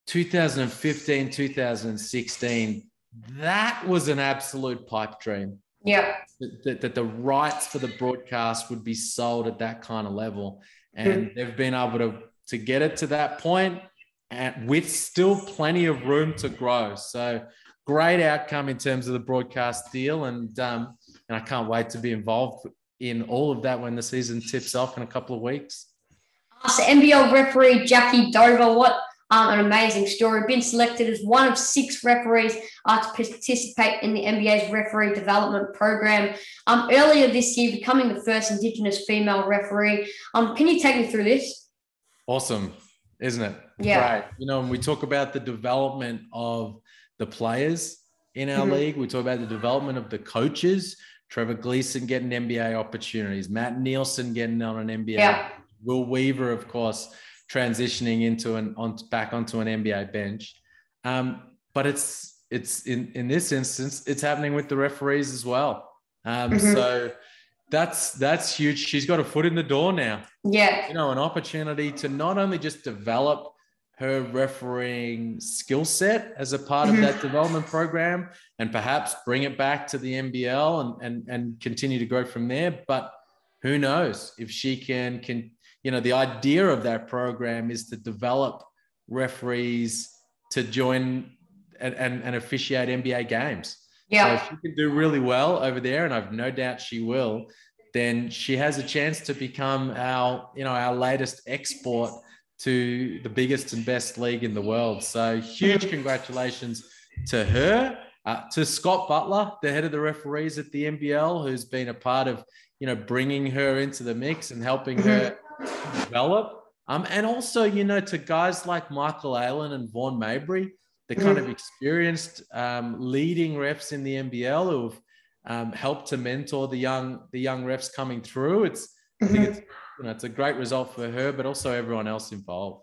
2015, 2016, that was an absolute pipe dream. Yeah. That, that, that the rights for the broadcast would be sold at that kind of level. And mm. they've been able to, to get it to that point and with still plenty of room to grow. So great outcome in terms of the broadcast deal. And, um, and I can't wait to be involved in all of that when the season tips off in a couple of weeks. So NBL referee Jackie Dover, what um, an amazing story. Been selected as one of six referees uh, to participate in the NBA's referee development program. Um, earlier this year, becoming the first Indigenous female referee. Um, can you take me through this? Awesome, isn't it? Yeah. Great. You know, when we talk about the development of the players in our mm-hmm. league, we talk about the development of the coaches. Trevor Gleeson getting NBA opportunities, Matt Nielsen getting on an NBA. Yeah. Will Weaver, of course, transitioning into an on back onto an NBA bench. Um, but it's it's in in this instance, it's happening with the referees as well. Um, mm-hmm. So that's that's huge. She's got a foot in the door now. Yeah, you know, an opportunity to not only just develop her refereeing skill set as a part mm-hmm. of that development program and perhaps bring it back to the NBL and, and, and continue to grow from there. But who knows if she can, can you know, the idea of that program is to develop referees to join and, and, and officiate NBA games. Yeah. So if she can do really well over there, and I've no doubt she will, then she has a chance to become our, you know, our latest export to the biggest and best league in the world. So huge congratulations to her. Uh, to Scott Butler, the head of the referees at the NBL, who's been a part of, you know, bringing her into the mix and helping her develop. Um, and also, you know, to guys like Michael Allen and Vaughan Mayberry, the kind of experienced um, leading refs in the NBL who've um, helped to mentor the young the young refs coming through. It's I think it's you know, it's a great result for her, but also everyone else involved.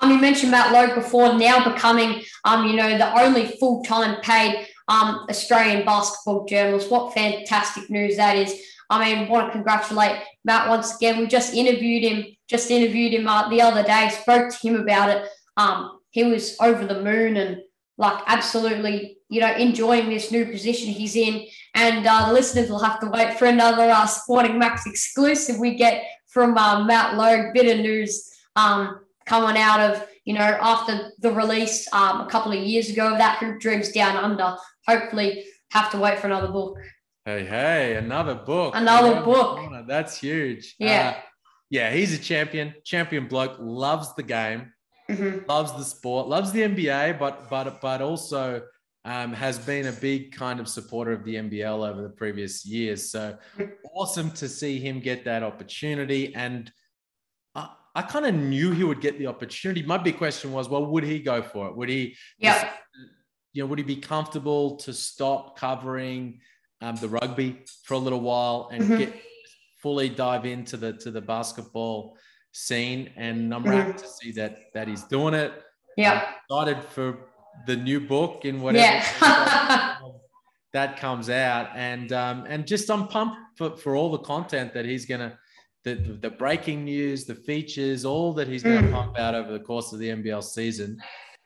Um, you mentioned Matt Logue before, now becoming, um, you know, the only full-time paid um, Australian basketball journalist. What fantastic news that is! I mean, want to congratulate Matt once again. We just interviewed him, just interviewed him uh, the other day. Spoke to him about it. Um, he was over the moon and like absolutely, you know, enjoying this new position he's in. And uh, the listeners will have to wait for another uh, Sporting Max exclusive we get from uh, Matt Logue. Bit of news um, coming out of, you know, after the release um, a couple of years ago of that Hoop Dreams Down Under. Hopefully, have to wait for another book. Hey, hey, another book. Another book. That's huge. Yeah. Uh, yeah, he's a champion, champion bloke, loves the game, mm-hmm. loves the sport, loves the NBA, but but but also um, has been a big kind of supporter of the NBL over the previous years. So awesome to see him get that opportunity. And I, I kind of knew he would get the opportunity. My big question was, well, would he go for it? Would he, yeah. you know, would he be comfortable to stop covering um, the rugby for a little while and mm-hmm. get fully dive into the to the basketball scene? And I'm mm-hmm. to see that that he's doing it. Yeah, I'm excited for the new book in whatever yeah. that comes out, and um, and just I'm pumped for, for all the content that he's gonna the, the breaking news, the features, all that he's going to mm. pump out over the course of the NBL season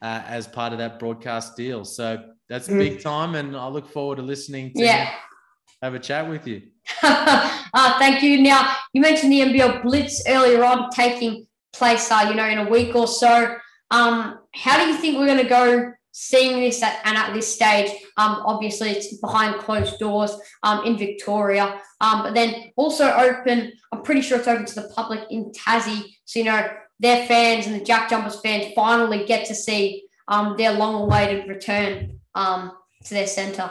uh, as part of that broadcast deal. So that's mm. big time, and I look forward to listening to yeah. Have a chat with you. uh, thank you. Now you mentioned the NBL Blitz earlier on taking place, uh, you know, in a week or so. Um, how do you think we're going to go seeing this at, and at this stage? Um, obviously, it's behind closed doors um, in Victoria, um, but then also open. I'm pretty sure it's open to the public in Tassie. So you know their fans and the Jack Jumpers fans finally get to see um, their long-awaited return um, to their centre.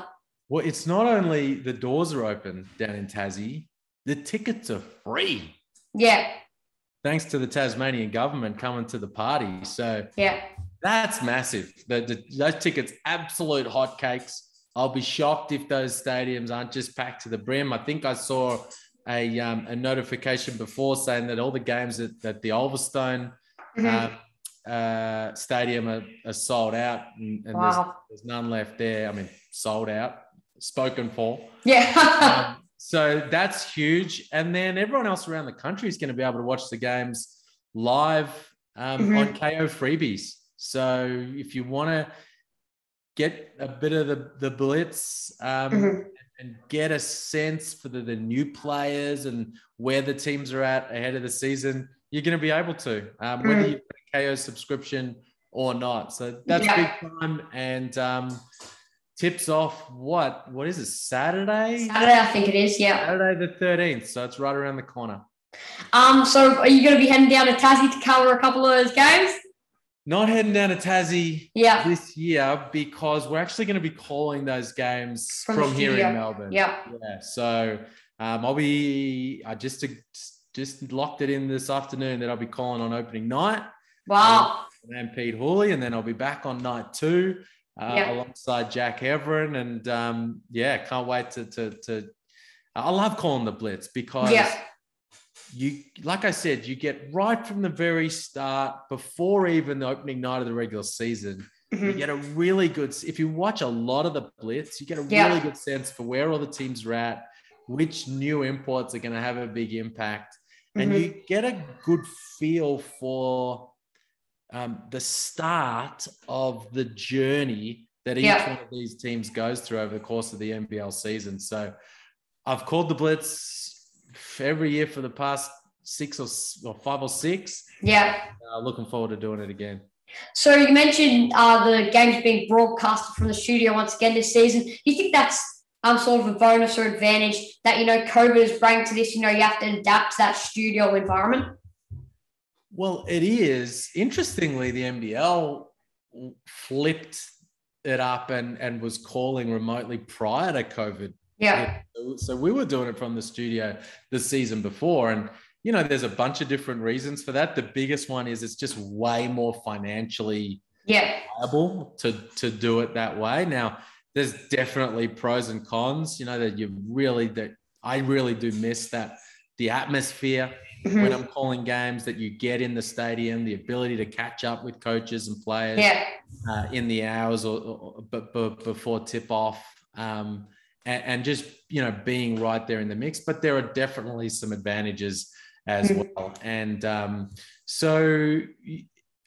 Well, it's not only the doors are open down in Tassie; the tickets are free. Yeah, thanks to the Tasmanian government coming to the party. So yeah, that's massive. The, the, those tickets, absolute hotcakes. I'll be shocked if those stadiums aren't just packed to the brim. I think I saw a, um, a notification before saying that all the games at, at the Ulverstone mm-hmm. uh, uh, stadium are, are, sold out, and, and wow. there's, there's, none left there. I mean, sold out, spoken for. Yeah. um, so that's huge. And then everyone else around the country is going to be able to watch the games live um, mm-hmm. on Kayo freebies. So if you want to get a bit of the, the blitz um, Mhm. and get a sense for the, the new players and where the teams are at ahead of the season, you're going to be able to, um, whether Mhm. you have a Kayo subscription or not. So that's Yeah. big time. And um, tips off what? What is it? Saturday? Saturday, I think it is. Yeah. Saturday the 13th. So it's right around the corner. Um. So, are you going to be heading down to Tassie to cover a couple of those games? Not heading down to Tassie Yeah. this year because we're actually going to be calling those games From from, here in Melbourne. Yeah. Yeah. So um, I'll be, I just just locked it in this afternoon that I'll be calling on opening night Wow. and Pete Hooley, and then I'll be back on night two uh, Yeah. alongside Jack Everin. And um, yeah, can't wait to, to, to, I love calling the Blitz because Yeah. you, like I said, you get right from the very start, before even the opening night of the regular season, you Mhm. get a really good if you watch a lot of the blitz you get a Yeah. really good sense for where all the teams are at which new imports are going to have a big impact and Mhm. you get a good feel for um, the start of the journey that each Yeah. one of these teams goes through over the course of the NBL season. So I've called the Blitz every year for the past six or, or five or six. Yeah. Uh, looking forward to doing it again. So you mentioned uh, the games being broadcasted from the studio once again this season. Do you think that's um, sort of a bonus or advantage that you know COVID is bringing to this? You know, you have to adapt to that studio environment. Well, it is. Interestingly, the NBL flipped it up and, and was calling remotely prior to COVID. Yeah. So, so we were doing it from the studio the season before. And, you know, there's a bunch of different reasons for that. The biggest one is it's just way more financially Yeah. viable to, to do it that way. Now, there's definitely pros and cons, you know, that you really, that I really do miss that the atmosphere Mhm. when I'm calling games that you get in the stadium, the ability to catch up with coaches and players Yeah. uh, in the hours or, or but, but before tip off, um, and, and just you know being right there in the mix. But there are definitely some advantages as Mhm. well, and um, so.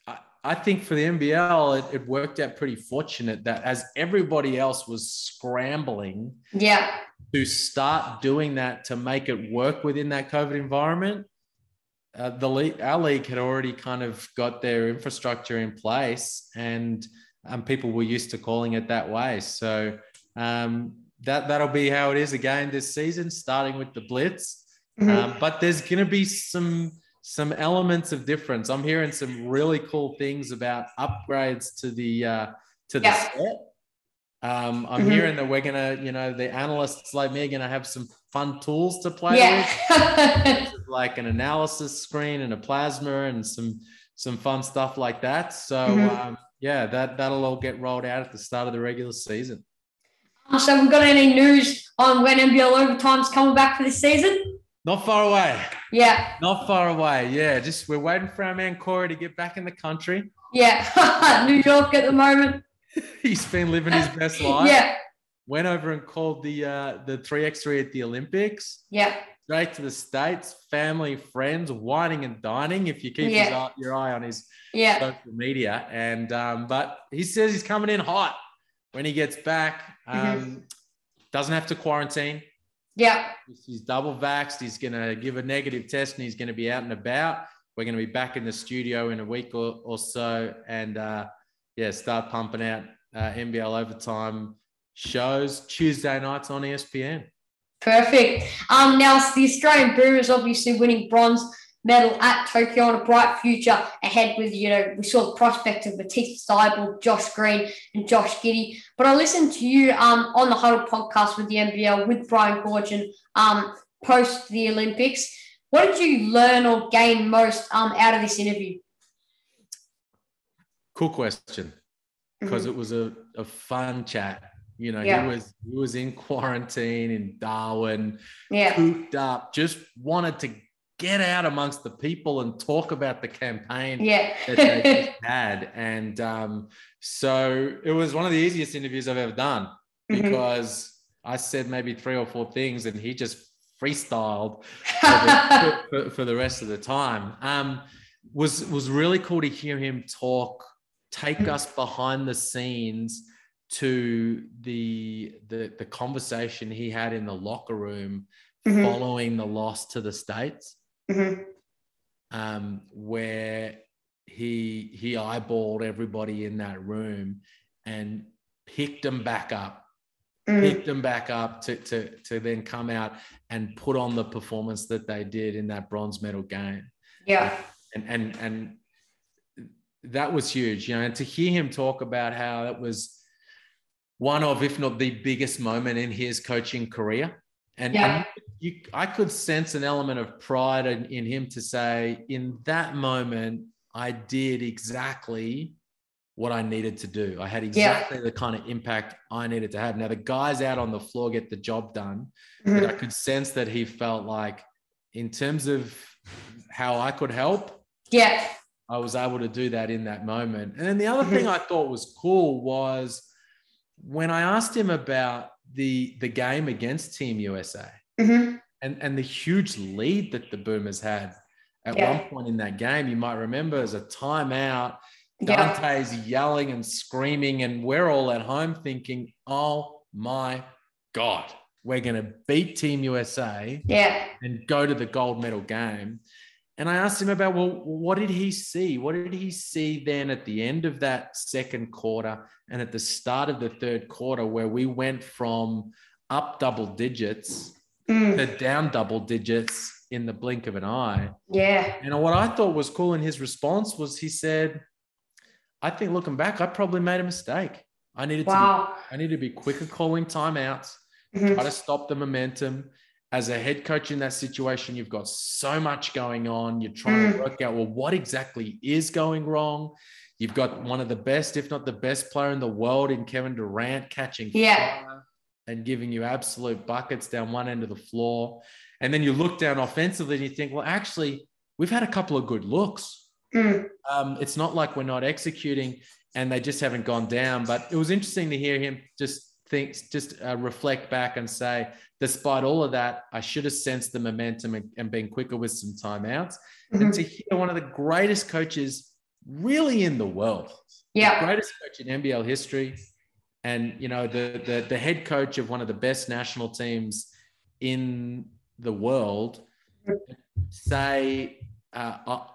I- I think for the NBL, it, it worked out pretty fortunate that as everybody else was scrambling Yeah. to start doing that to make it work within that COVID environment, uh, the league, our league had already kind of got their infrastructure in place, and um, people were used to calling it that way. So um, that that'll be how it is again this season, starting with the blitz. Mhm. Um, but there's going to be some some elements of difference. I'm hearing some really cool things about upgrades to the uh, to the Yeah. set. Um, I'm Mhm. hearing that we're gonna, you know, the analysts like me are gonna have some fun tools to play yeah. with, like an analysis screen and a plasma and some some fun stuff like that. So Mhm. um, yeah, that that'll all get rolled out at the start of the regular season. so, we got any news on when NBL overtime's coming back for this season? Not far away. Yeah. Not far away. Yeah, just we're waiting for our man Corey to get back in the country. Yeah. New York at the moment. He's been living his best life. Yeah. Went over and called the uh, the three x three at the Olympics. Yeah. Straight to the states, family, friends, whining and dining. If you keep Yeah. eye, your eye on his Yeah. social media, and um, but he says he's coming in hot when he gets back. Um, Mhm. Doesn't have to quarantine. Yeah. He's double vaxxed. He's going to give a negative test and he's going to be out and about. We're going to be back in the studio in a week or, or so and uh, yeah, start pumping out uh, NBL overtime shows Tuesday nights on ESPN. Perfect. Um, now the Australian Boomers obviously winning bronze medal at Tokyo on a bright future ahead with, you know, we saw the prospect of Matisse Thybulle, Josh Green, and Josh Giddey. But I listened to you um, on the Huddle podcast with the NBL with Brian Goorjian um, post the Olympics. What did you learn or gain most um, out of this interview? Cool question because Mhm. it was a, a fun chat. You know, Yeah. he was he was in quarantine in Darwin, Yeah. cooped up, just wanted to get out amongst the people and talk about the campaign Yeah. that they had. And um, so it was one of the easiest interviews I've ever done Mhm. because I said maybe three or four things and he just freestyled for the, for, for the rest of the time. Um, was was really cool to hear him talk take Mhm. us behind the scenes to the, the the conversation he had in the locker room Mhm. following the loss to the states, Mhm. um, where he he eyeballed everybody in that room and picked them back up Mhm. picked them back up to, to, to then come out and put on the performance that they did in that bronze medal game. Yeah. And, and, and that was huge, you know, and to hear him talk about how it was one of, if not the biggest moment in his coaching career. And, Yeah. and you, I could sense an element of pride in, in him to say, in that moment, I did exactly what I needed to do. I had exactly the kind of impact I needed to have. Now, the guys out on the floor get the job done, but I Mhm. could sense that he felt like, in terms of how I could help, Yeah. I was able to do that in that moment. And then the other Mhm. thing I thought was cool was when I asked him about the the game against Team USA Mhm. and, and the huge lead that the Boomers had at Yeah. one point in that game. You might remember as a timeout, Yeah. Dante's yelling and screaming, and we're all at home thinking, oh my God, we're going to beat Team USA Yeah. and go to the gold medal game. And I asked him about, well, what did he see? What did he see then at the end of that second quarter and at the start of the third quarter, where we went from up double digits Mm. to down double digits in the blink of an eye? Yeah. And what I thought was cool in his response was he said, I think looking back, I probably made a mistake. I needed to be, I needed to be quicker calling timeouts Mhm. try to stop the momentum. As a head coach in that situation, you've got so much going on. You're trying to Mm. work out, well, what exactly is going wrong? You've got one of the best, if not the best player in the world in Kevin Durant catching Yeah. and giving you absolute buckets down one end of the floor. And then you look down offensively and you think, well, actually, we've had a couple of good looks. Mm. Um, it's not like we're not executing and they just haven't gone down. But it was interesting to hear him just think, just uh, reflect back and say, despite all of that, I should have sensed the momentum and, and been quicker with some timeouts. And Mhm. to hear one of the greatest coaches really in the world, the Yeah. greatest coach in NBL history, and you know the, the the head coach of one of the best national teams in the world, say, uh, I,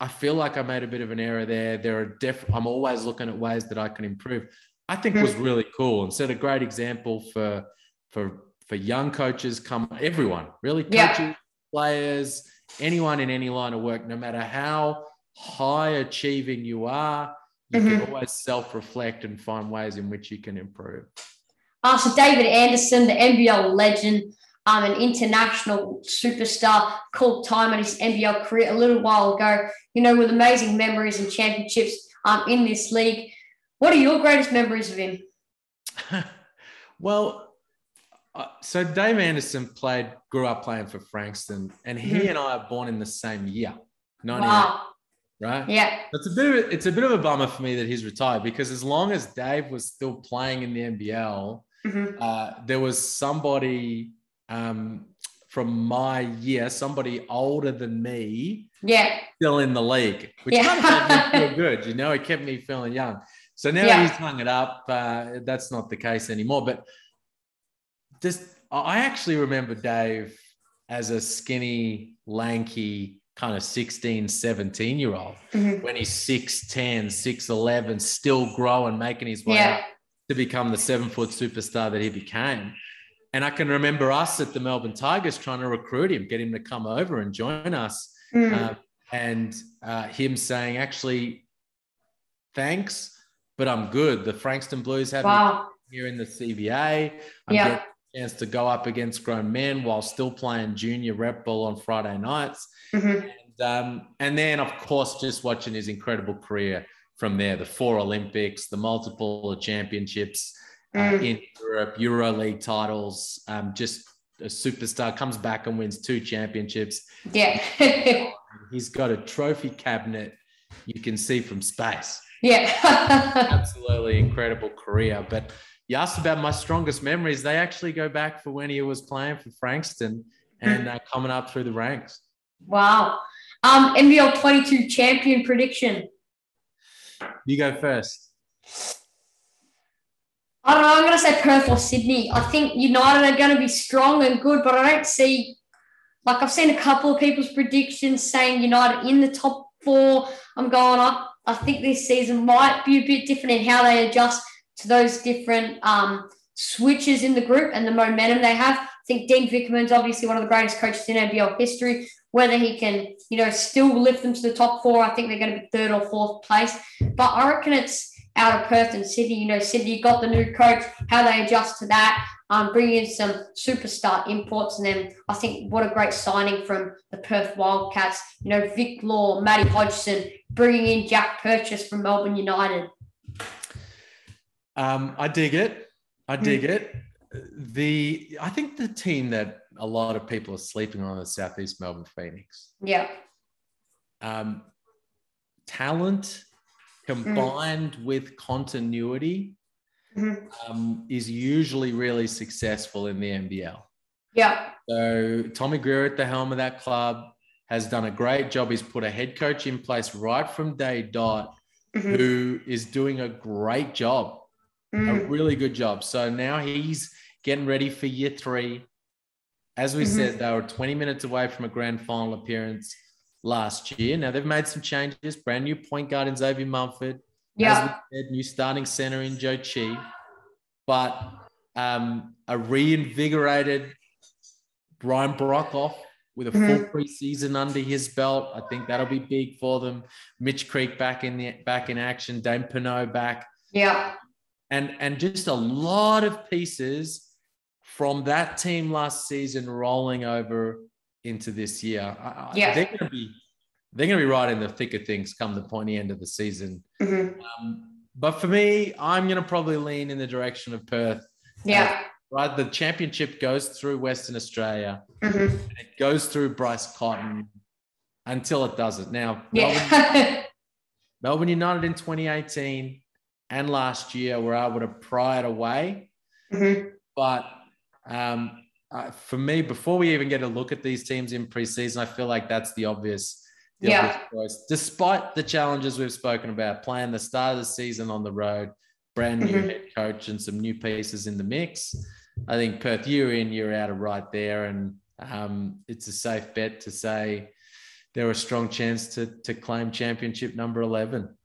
I feel like I made a bit of an error there. There are def. I'm always looking at ways that I can improve. I think was really cool and set a great example for for for young coaches. Come everyone really Yeah. coaches, players, anyone in any line of work, no matter how high achieving you are, you can Mhm. always self reflect and find ways in which you can improve. Uh, so David Anderson, the NBL legend, um, an international superstar, called time in his NBL career a little while ago. You know, with amazing memories and championships um, in this league. What are your greatest memories of him? well, uh, so Dave Anderson played, grew up playing for Frankston, and he Mhm. and I are born in the same year, 98, Wow. right? Yeah. It's a bit of a, it's a bit of a bummer for me that he's retired because as long as Dave was still playing in the NBL, Mhm. uh, there was somebody um, from my year, somebody older than me, Yeah. still in the league, which Yeah. kind of made me feel good. You know, it kept me feeling young. So now Yeah. he's hung it up. Uh, that's not the case anymore. But just, I actually remember Dave as a skinny, lanky, kind of 16, 17 year old Mhm. when he's 6'10, 6'11, still growing, making his way Yeah. up to become the seven foot superstar that he became. And I can remember us at the Melbourne Tigers trying to recruit him, get him to come over and join us. Mm. Uh, and uh, him saying, actually, thanks, but I'm good. The Frankston Blues have me here in the CBA. I'm Yeah. getting a chance to go up against grown men while still playing junior rep ball on Friday nights. Mhm. And, um, and then, of course, just watching his incredible career from there the four Olympics, the multiple championships uh, Mm. in Europe, Euro League titles, um, just a superstar, comes back and wins two championships. Yeah. He's got a trophy cabinet you can see from space. Yeah. Absolutely incredible career. But you asked about my strongest memories. They actually go back for when he was playing for Frankston and uh, coming up through the ranks. wow. Um, NBL 22 champion prediction. You go first. I don't know. I'm going to say Perth or Sydney. I think United are going to be strong and good, but I don't see. Like I've seen a couple of people's predictions saying United in the top four. I'm going up. I think this season might be a bit different in how they adjust to those different um, switches in the group and the momentum they have. I think Dean Vickerman's obviously one of the greatest coaches in NBL history. Whether he can, you know, still lift them to the top four, I think they're going to be third or fourth place. But I reckon it's out of Perth and Sydney. You know, Sydney got the new coach, how they adjust to that, um, bring in some superstar imports, and then I think what a great signing from the Perth Wildcats. You know, Vic Law, Matty Hodgson, bringing in Jack Purchase from Melbourne United. Um, I dig it. I dig mm. it. The I think the team that a lot of people are sleeping on is Southeast Melbourne Phoenix. Yeah. Um, talent combined mm. with continuity mm-hmm. um, is usually really successful in the NBL. Yeah. So Tommy Greer at the helm of that club has done a great job. He's put a head coach in place right from day dot, mm-hmm. who is doing a great job, mm. a really good job. So now he's getting ready for year three. As we mm-hmm. said, they were 20 minutes away from a grand final appearance last year. Now they've made some changes, brand new point guard in Xavier Munford. Yeah. Said, new starting center in Zhou Qi, But um, a reinvigorated Ryan Broekhoff with a mm-hmm. full preseason under his belt. I think that'll be big for them. Mitch Creek back in the back in action, Dane Pineau back. Yeah. And and just a lot of pieces from that team last season rolling over into this year. Yeah. They're gonna be they're gonna be right in the thick of things come the pointy end of the season. Mm-hmm. Um, but for me, I'm gonna probably lean in the direction of Perth. Yeah. Uh, right? The championship goes through Western Australia. Mm-hmm. it goes through Bryce Cotton until it doesn't. Now, yeah. Melbourne, Melbourne United in 2018 and last year were able to pry it away. Mm-hmm. But um, uh, for me, before we even get a look at these teams in preseason, I feel like that's the obvious. The yeah. obvious choice. Despite the challenges we've spoken about, playing the start of the season on the road, brand new mm-hmm. head coach, and some new pieces in the mix. I think Perth, year in, year out, are right there, and um, it's a safe bet to say they're a strong chance to to claim championship number eleven.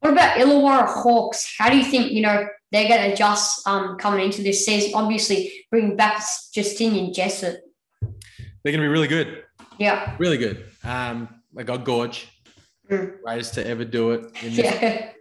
What about Illawarra Hawks? How do you think you know they're going to adjust um, coming into this season? Obviously, bringing back Justinian Jessup. They're going to be really good. Yeah, really good. Um, they got Gorge, mm. greatest to ever do it. yeah.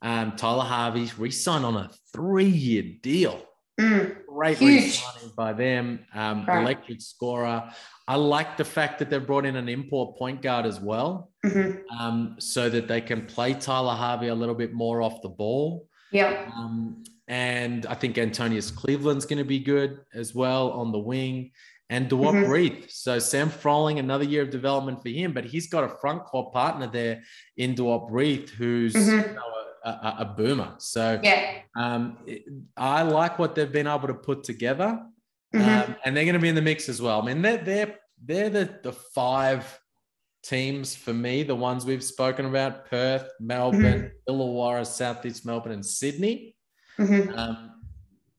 Um, Tyler Harvey's re-signed on a three-year deal. Mm, Great re-signing by them. Um, right. Electric scorer. I like the fact that they've brought in an import point guard as well, mm-hmm. um, so that they can play Tyler Harvey a little bit more off the ball. Yeah. Um, and I think Antonius Cleveland's going to be good as well on the wing. And Duop mm-hmm. Reath. So Sam Froling, another year of development for him, but he's got a front court partner there in Duop Reath, who's mm-hmm. you know, a, a boomer. So yeah, um, I like what they've been able to put together, mm-hmm. um, and they're going to be in the mix as well. I mean, they're they're they're the the five teams for me, the ones we've spoken about: Perth, Melbourne, mm-hmm. Illawarra, Southeast Melbourne, and Sydney. Mm-hmm. Um,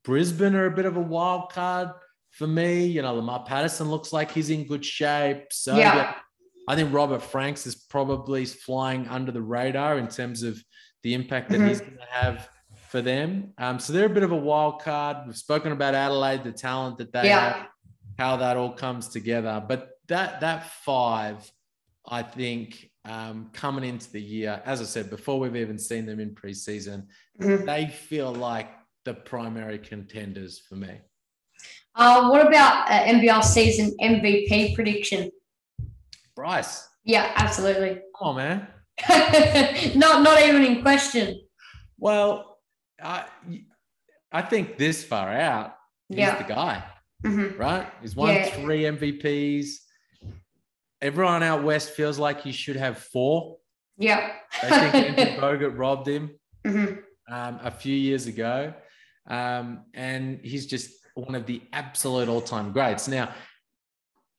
Brisbane are a bit of a wild card for me. You know, Lamar Patterson looks like he's in good shape. So yeah. I think Robert Franks is probably flying under the radar in terms of the impact that mm-hmm. he's going to have for them. Um, so they're a bit of a wild card. We've spoken about Adelaide, the talent that they yeah. have, how that all comes together. But that that five, I think, um, coming into the year, as I said before, we've even seen them in preseason. Mm-hmm. They feel like the primary contenders for me. Uh, what about uh, NBL season MVP prediction? Bryce. Yeah, absolutely. Come on, man. not not even in question. Well, I I think this far out, he's yeah. the guy, mm-hmm. right? He's won yeah. three MVPs. Everyone out west feels like he should have four. Yeah. I think Andrew Bogut robbed him mm-hmm. um, a few years ago. Um, and he's just one of the absolute all time greats. Now,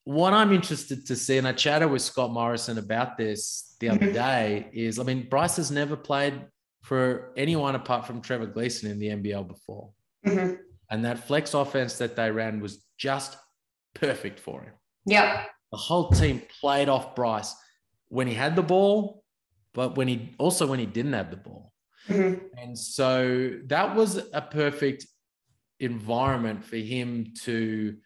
what I'm interested to see, and I chatted with Scott Morrison about this the other day, is I mean, Bryce has never played for anyone apart from Trevor Gleeson in the NBL before. Mm-hmm. And that flex offense that they ran was just perfect for him. Yeah. The whole team played off Bryce when he had the ball, but when he also when he didn't have the ball. Mm-hmm. And so that was a perfect environment for him to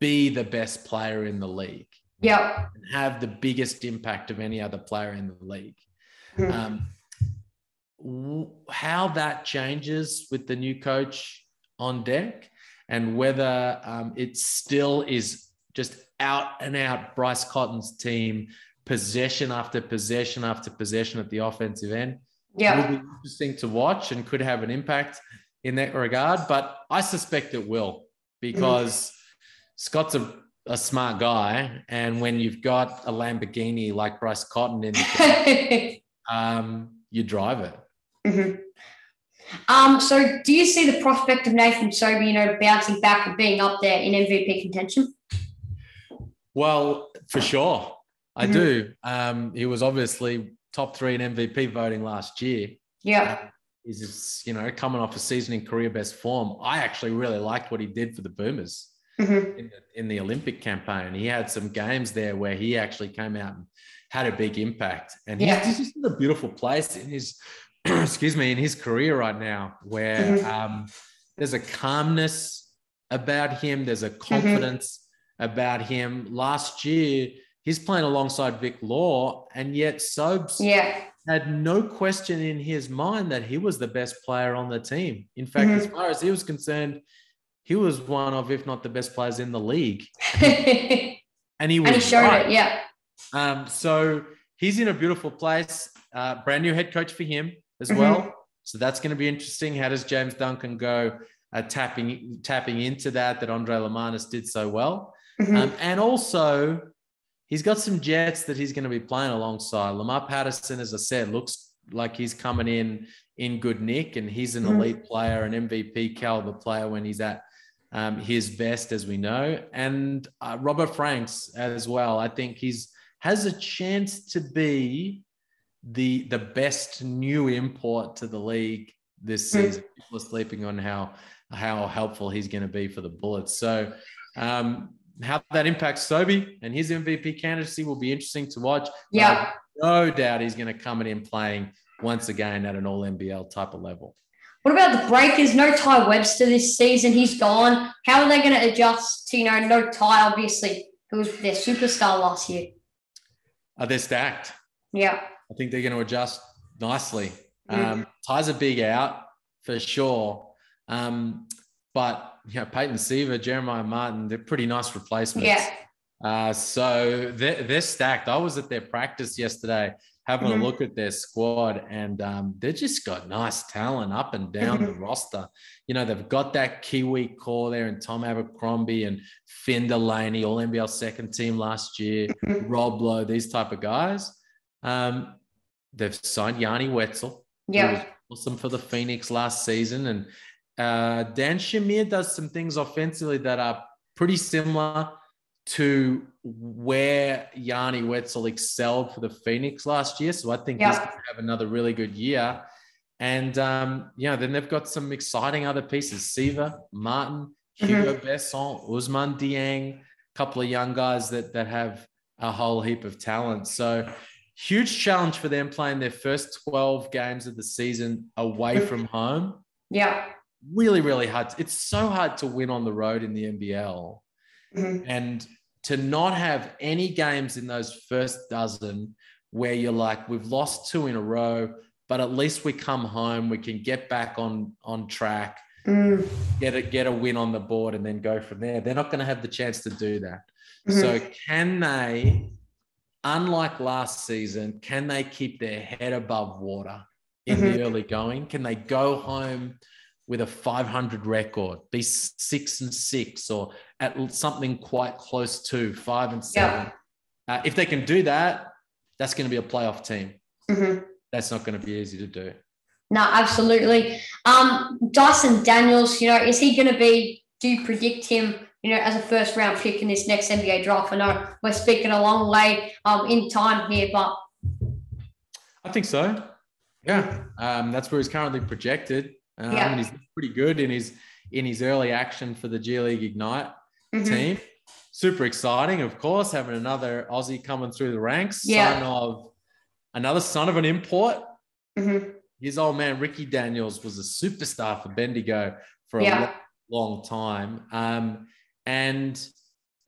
be the best player in the league. Yeah. And have the biggest impact of any other player in the league. Mhm. Um, w- how that changes with the new coach on deck and whether um, it still is just out and out Bryce Cotton's team, possession after possession after possession at the offensive end. Yeah. Will be interesting to watch and could have an impact in that regard. But I suspect it will because Scott's a, a smart guy. And when you've got a Lamborghini like Bryce Cotton in the um, you drive it. Mhm. Um, so do you see the prospect of Nathan Sobey, you know, bouncing back and being up there in MVP contention? Well, for sure. I Mhm. do. Um, he was obviously top three in MVP voting last year. Yeah. He's just, you know, coming off a season in career best form. I actually really liked what he did for the Boomers Mhm. in the, in the Olympic campaign. He had some games there where he actually came out and had a big impact. And he's, Yeah. he's just in a beautiful place in his, excuse me, in his career right now, where Mhm. um, there's a calmness about him, there's a confidence about him. Last year, he's playing alongside Vic Law, and yet Sobes Yeah. had no question in his mind that he was the best player on the team. In fact, Mhm. as far as he was concerned, he was one of, if not the best players in the league. and And he was he showed right. it. Yeah. Um, so he's in a beautiful place. Uh, brand new head coach for him as Mhm. well. So that's going to be interesting. How does James Duncan go uh, tapping tapping into that that Andrej Lemanis did so well? Mhm. Um, and also, he's got some Jets that he's going to be playing alongside. Lamar Patterson, as I said, looks like he's coming in in good nick, and he's an Mhm. elite player, an MVP caliber player when he's at um, his best, as we know. And uh, Robert Franks as well. I think he's has a chance to be the the best new import to the league this Mhm. season. People are sleeping on how how helpful he's going to be for the Bullets. So um, how that impacts Sobey and his MVP candidacy will be interesting to watch. Yeah. no doubt he's going to come in playing once again at an All NBL type of level. What about the Breakers? No Ty Webster this season. He's gone. How are they going to adjust to, you know, no Ty, obviously, who was their superstar last year? Uh, they're stacked. Yeah. I think they're going to adjust nicely. Mm. Um, Ty's a big out for sure. Um, but you know, Peyton Siva, Jeremiah Martin, they're pretty nice replacements. Yeah. Uh, so they're, they're stacked. I was at their practice yesterday having Mhm. a look at their squad, and um, they've just got nice talent up and down Mm-hmm. the roster. You know, they've got that Kiwi core there, and Tom Abercrombie and Finn Delany, all NBL second team last year, Mhm. Rob Loe, these type of guys. Um, they've signed Yanni Wetzel, Yeah. was awesome for the Phoenix last season. And uh, Dan Shamir does some things offensively that are pretty similar to where Yanni Wetzel excelled for the Phoenix last year. So I think he's going to have another really good year. And, um, you know, then they've got some exciting other pieces Siva, Martin, Hugo Besson, Ousmane Dieng, a couple of young guys that, that have a whole heap of talent. So, huge challenge for them playing their first 12 games of the season away from home. Yeah. Really, really hard. It's so hard to win on the road in the NBL. Mhm. And to not have any games in those first dozen where you're like, we've lost two in a row, but at least we come home, we can get back on on track, Mm. get a get a win on the board, and then go from there. They're not going to have the chance to do that. Mhm. So can they, unlike last season, can they keep their head above water in Mhm. the early going? Can they go home with a 500 record, be six and six, or at something quite close to five and seven? Uh, if they can do that, that's going to be a playoff team. Mhm. That's not going to be easy to do. No, absolutely. Um, Dyson Daniels, you know, is he going to be? Do you predict him you know, as a first round pick in this next NBA draft. I know we're speaking a long way um, in time here, but I think so. Yeah, um, that's where he's currently projected. Um, Yeah. and he's pretty good in his in his early action for the G League Ignite Mhm. team. Super exciting, of course, having another Aussie coming through the ranks. Yeah. Son of another son of an import. Mhm. His old man Ricky Daniels was a superstar for Bendigo for a Yeah. long, long time. Um, and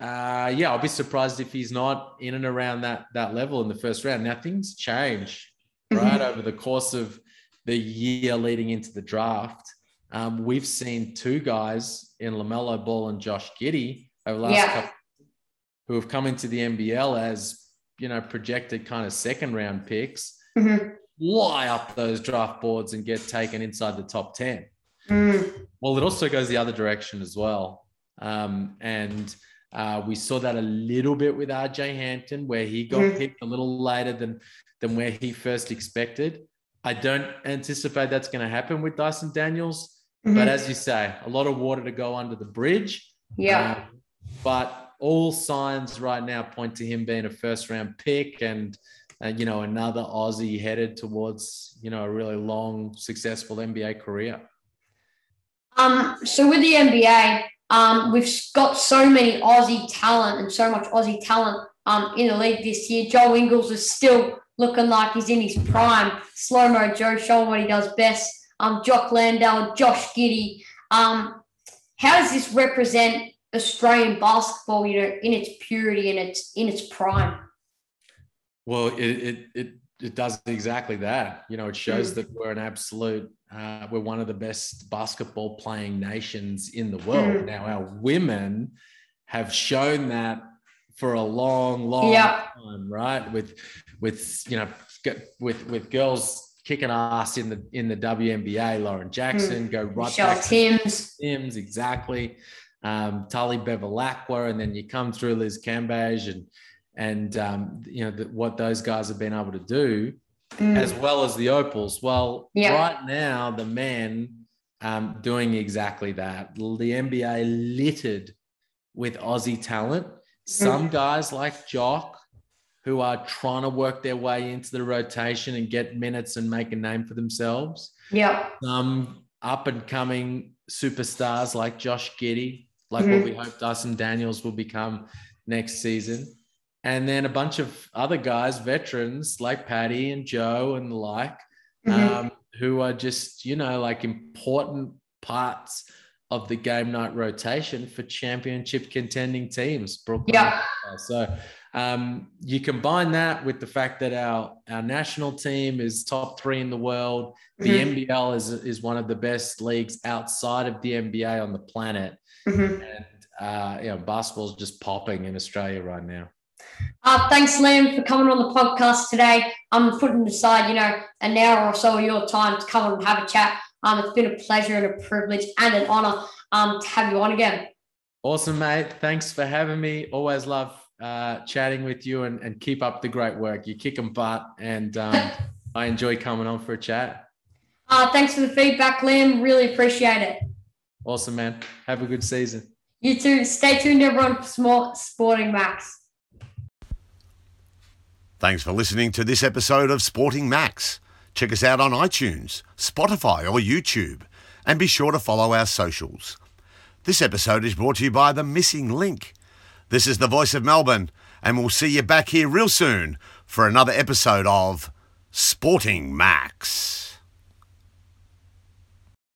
uh, yeah, I'll be surprised if he's not in and around that that level in the first round. Now things change, right, over the course of the year leading into the draft. Um, we've seen two guys in LaMelo Ball and Josh Giddey over the last Yeah. couple who have come into the NBL as you know projected kind of second round picks Mhm. fly up those draft boards and get taken inside the top 10. Mm. Well, it also goes the other direction as well. Um, and uh, we saw that a little bit with RJ Hampton, where he got Mhm. picked a little later than, than where he first expected. I don't anticipate that's going to happen with Dyson Daniels. Mhm. But as you say, a lot of water to go under the bridge. yeah. Um, but all signs right now point to him being a first round pick and, uh, you know, another Aussie headed towards, you know, a really long, successful NBA career. Um, so with the NBA, um, we've got so many Aussie talent and so much Aussie talent um, in the league this year. Joe Ingles is still looking like he's in his prime. Slow mo Joe showing what he does best. Um, Jock Landale, Josh Giddey. Um, how does this represent Australian basketball? You know, in its purity and its in its prime. Well, it, it, it, it does exactly that. You know, it shows that we're an absolute, uh, we're one of the best basketball playing nations in the world. Mm. Now, our women have shown that for a long, long Yeah. time, right? With, with, you know, with, with girls kicking ass in the, in the WNBA, Lauren Jackson, go right Michele back to Timms. Sims, exactly. Um, Tully Bevilaqua, and then you come through Liz Cambage and and um, you know the, what those guys have been able to do, Mm. as well as the Opals. Well, Yeah. right now the men um, doing exactly that. The NBA littered with Aussie talent. Some guys like Jock, who are trying to work their way into the rotation and get minutes and make a name for themselves Yeah. some up and coming superstars like Josh Giddey, like Mhm. what we hope Dyson Daniels will become next season. And then a bunch of other guys, veterans like Patty and Joe and the like, Mhm. um, who are just, you know, like important parts of the game night rotation for championship contending teams. Brooklyn. Yeah. So um, you combine that with the fact that our, our national team is top three in the world. The Mhm. NBL is, is one of the best leagues outside of the NBA on the planet. Mhm. And, uh, you know, basketball's just popping in Australia right now. Uh, thanks, Liam, for coming on the podcast today. I'm putting aside, you know, an hour or so of your time to come and have a chat. Um, it's been a pleasure and a privilege and an honor um, to have you on again. Awesome, mate. Thanks for having me. Always love uh, chatting with you and, and keep up the great work. You kick 'em butt, and um, I enjoy coming on for a chat. Uh, thanks for the feedback, Liam. Really appreciate it. Awesome, man. Have a good season. You too. Stay tuned, everyone, for Smart Sporting Max. Thanks for listening to this episode of Sporting Max. Check us out on iTunes, Spotify, or YouTube, and be sure to follow our socials. This episode is brought to you by The Missing Link. This is the voice of Melbourne, and we'll see you back here real soon for another episode of Sporting Max.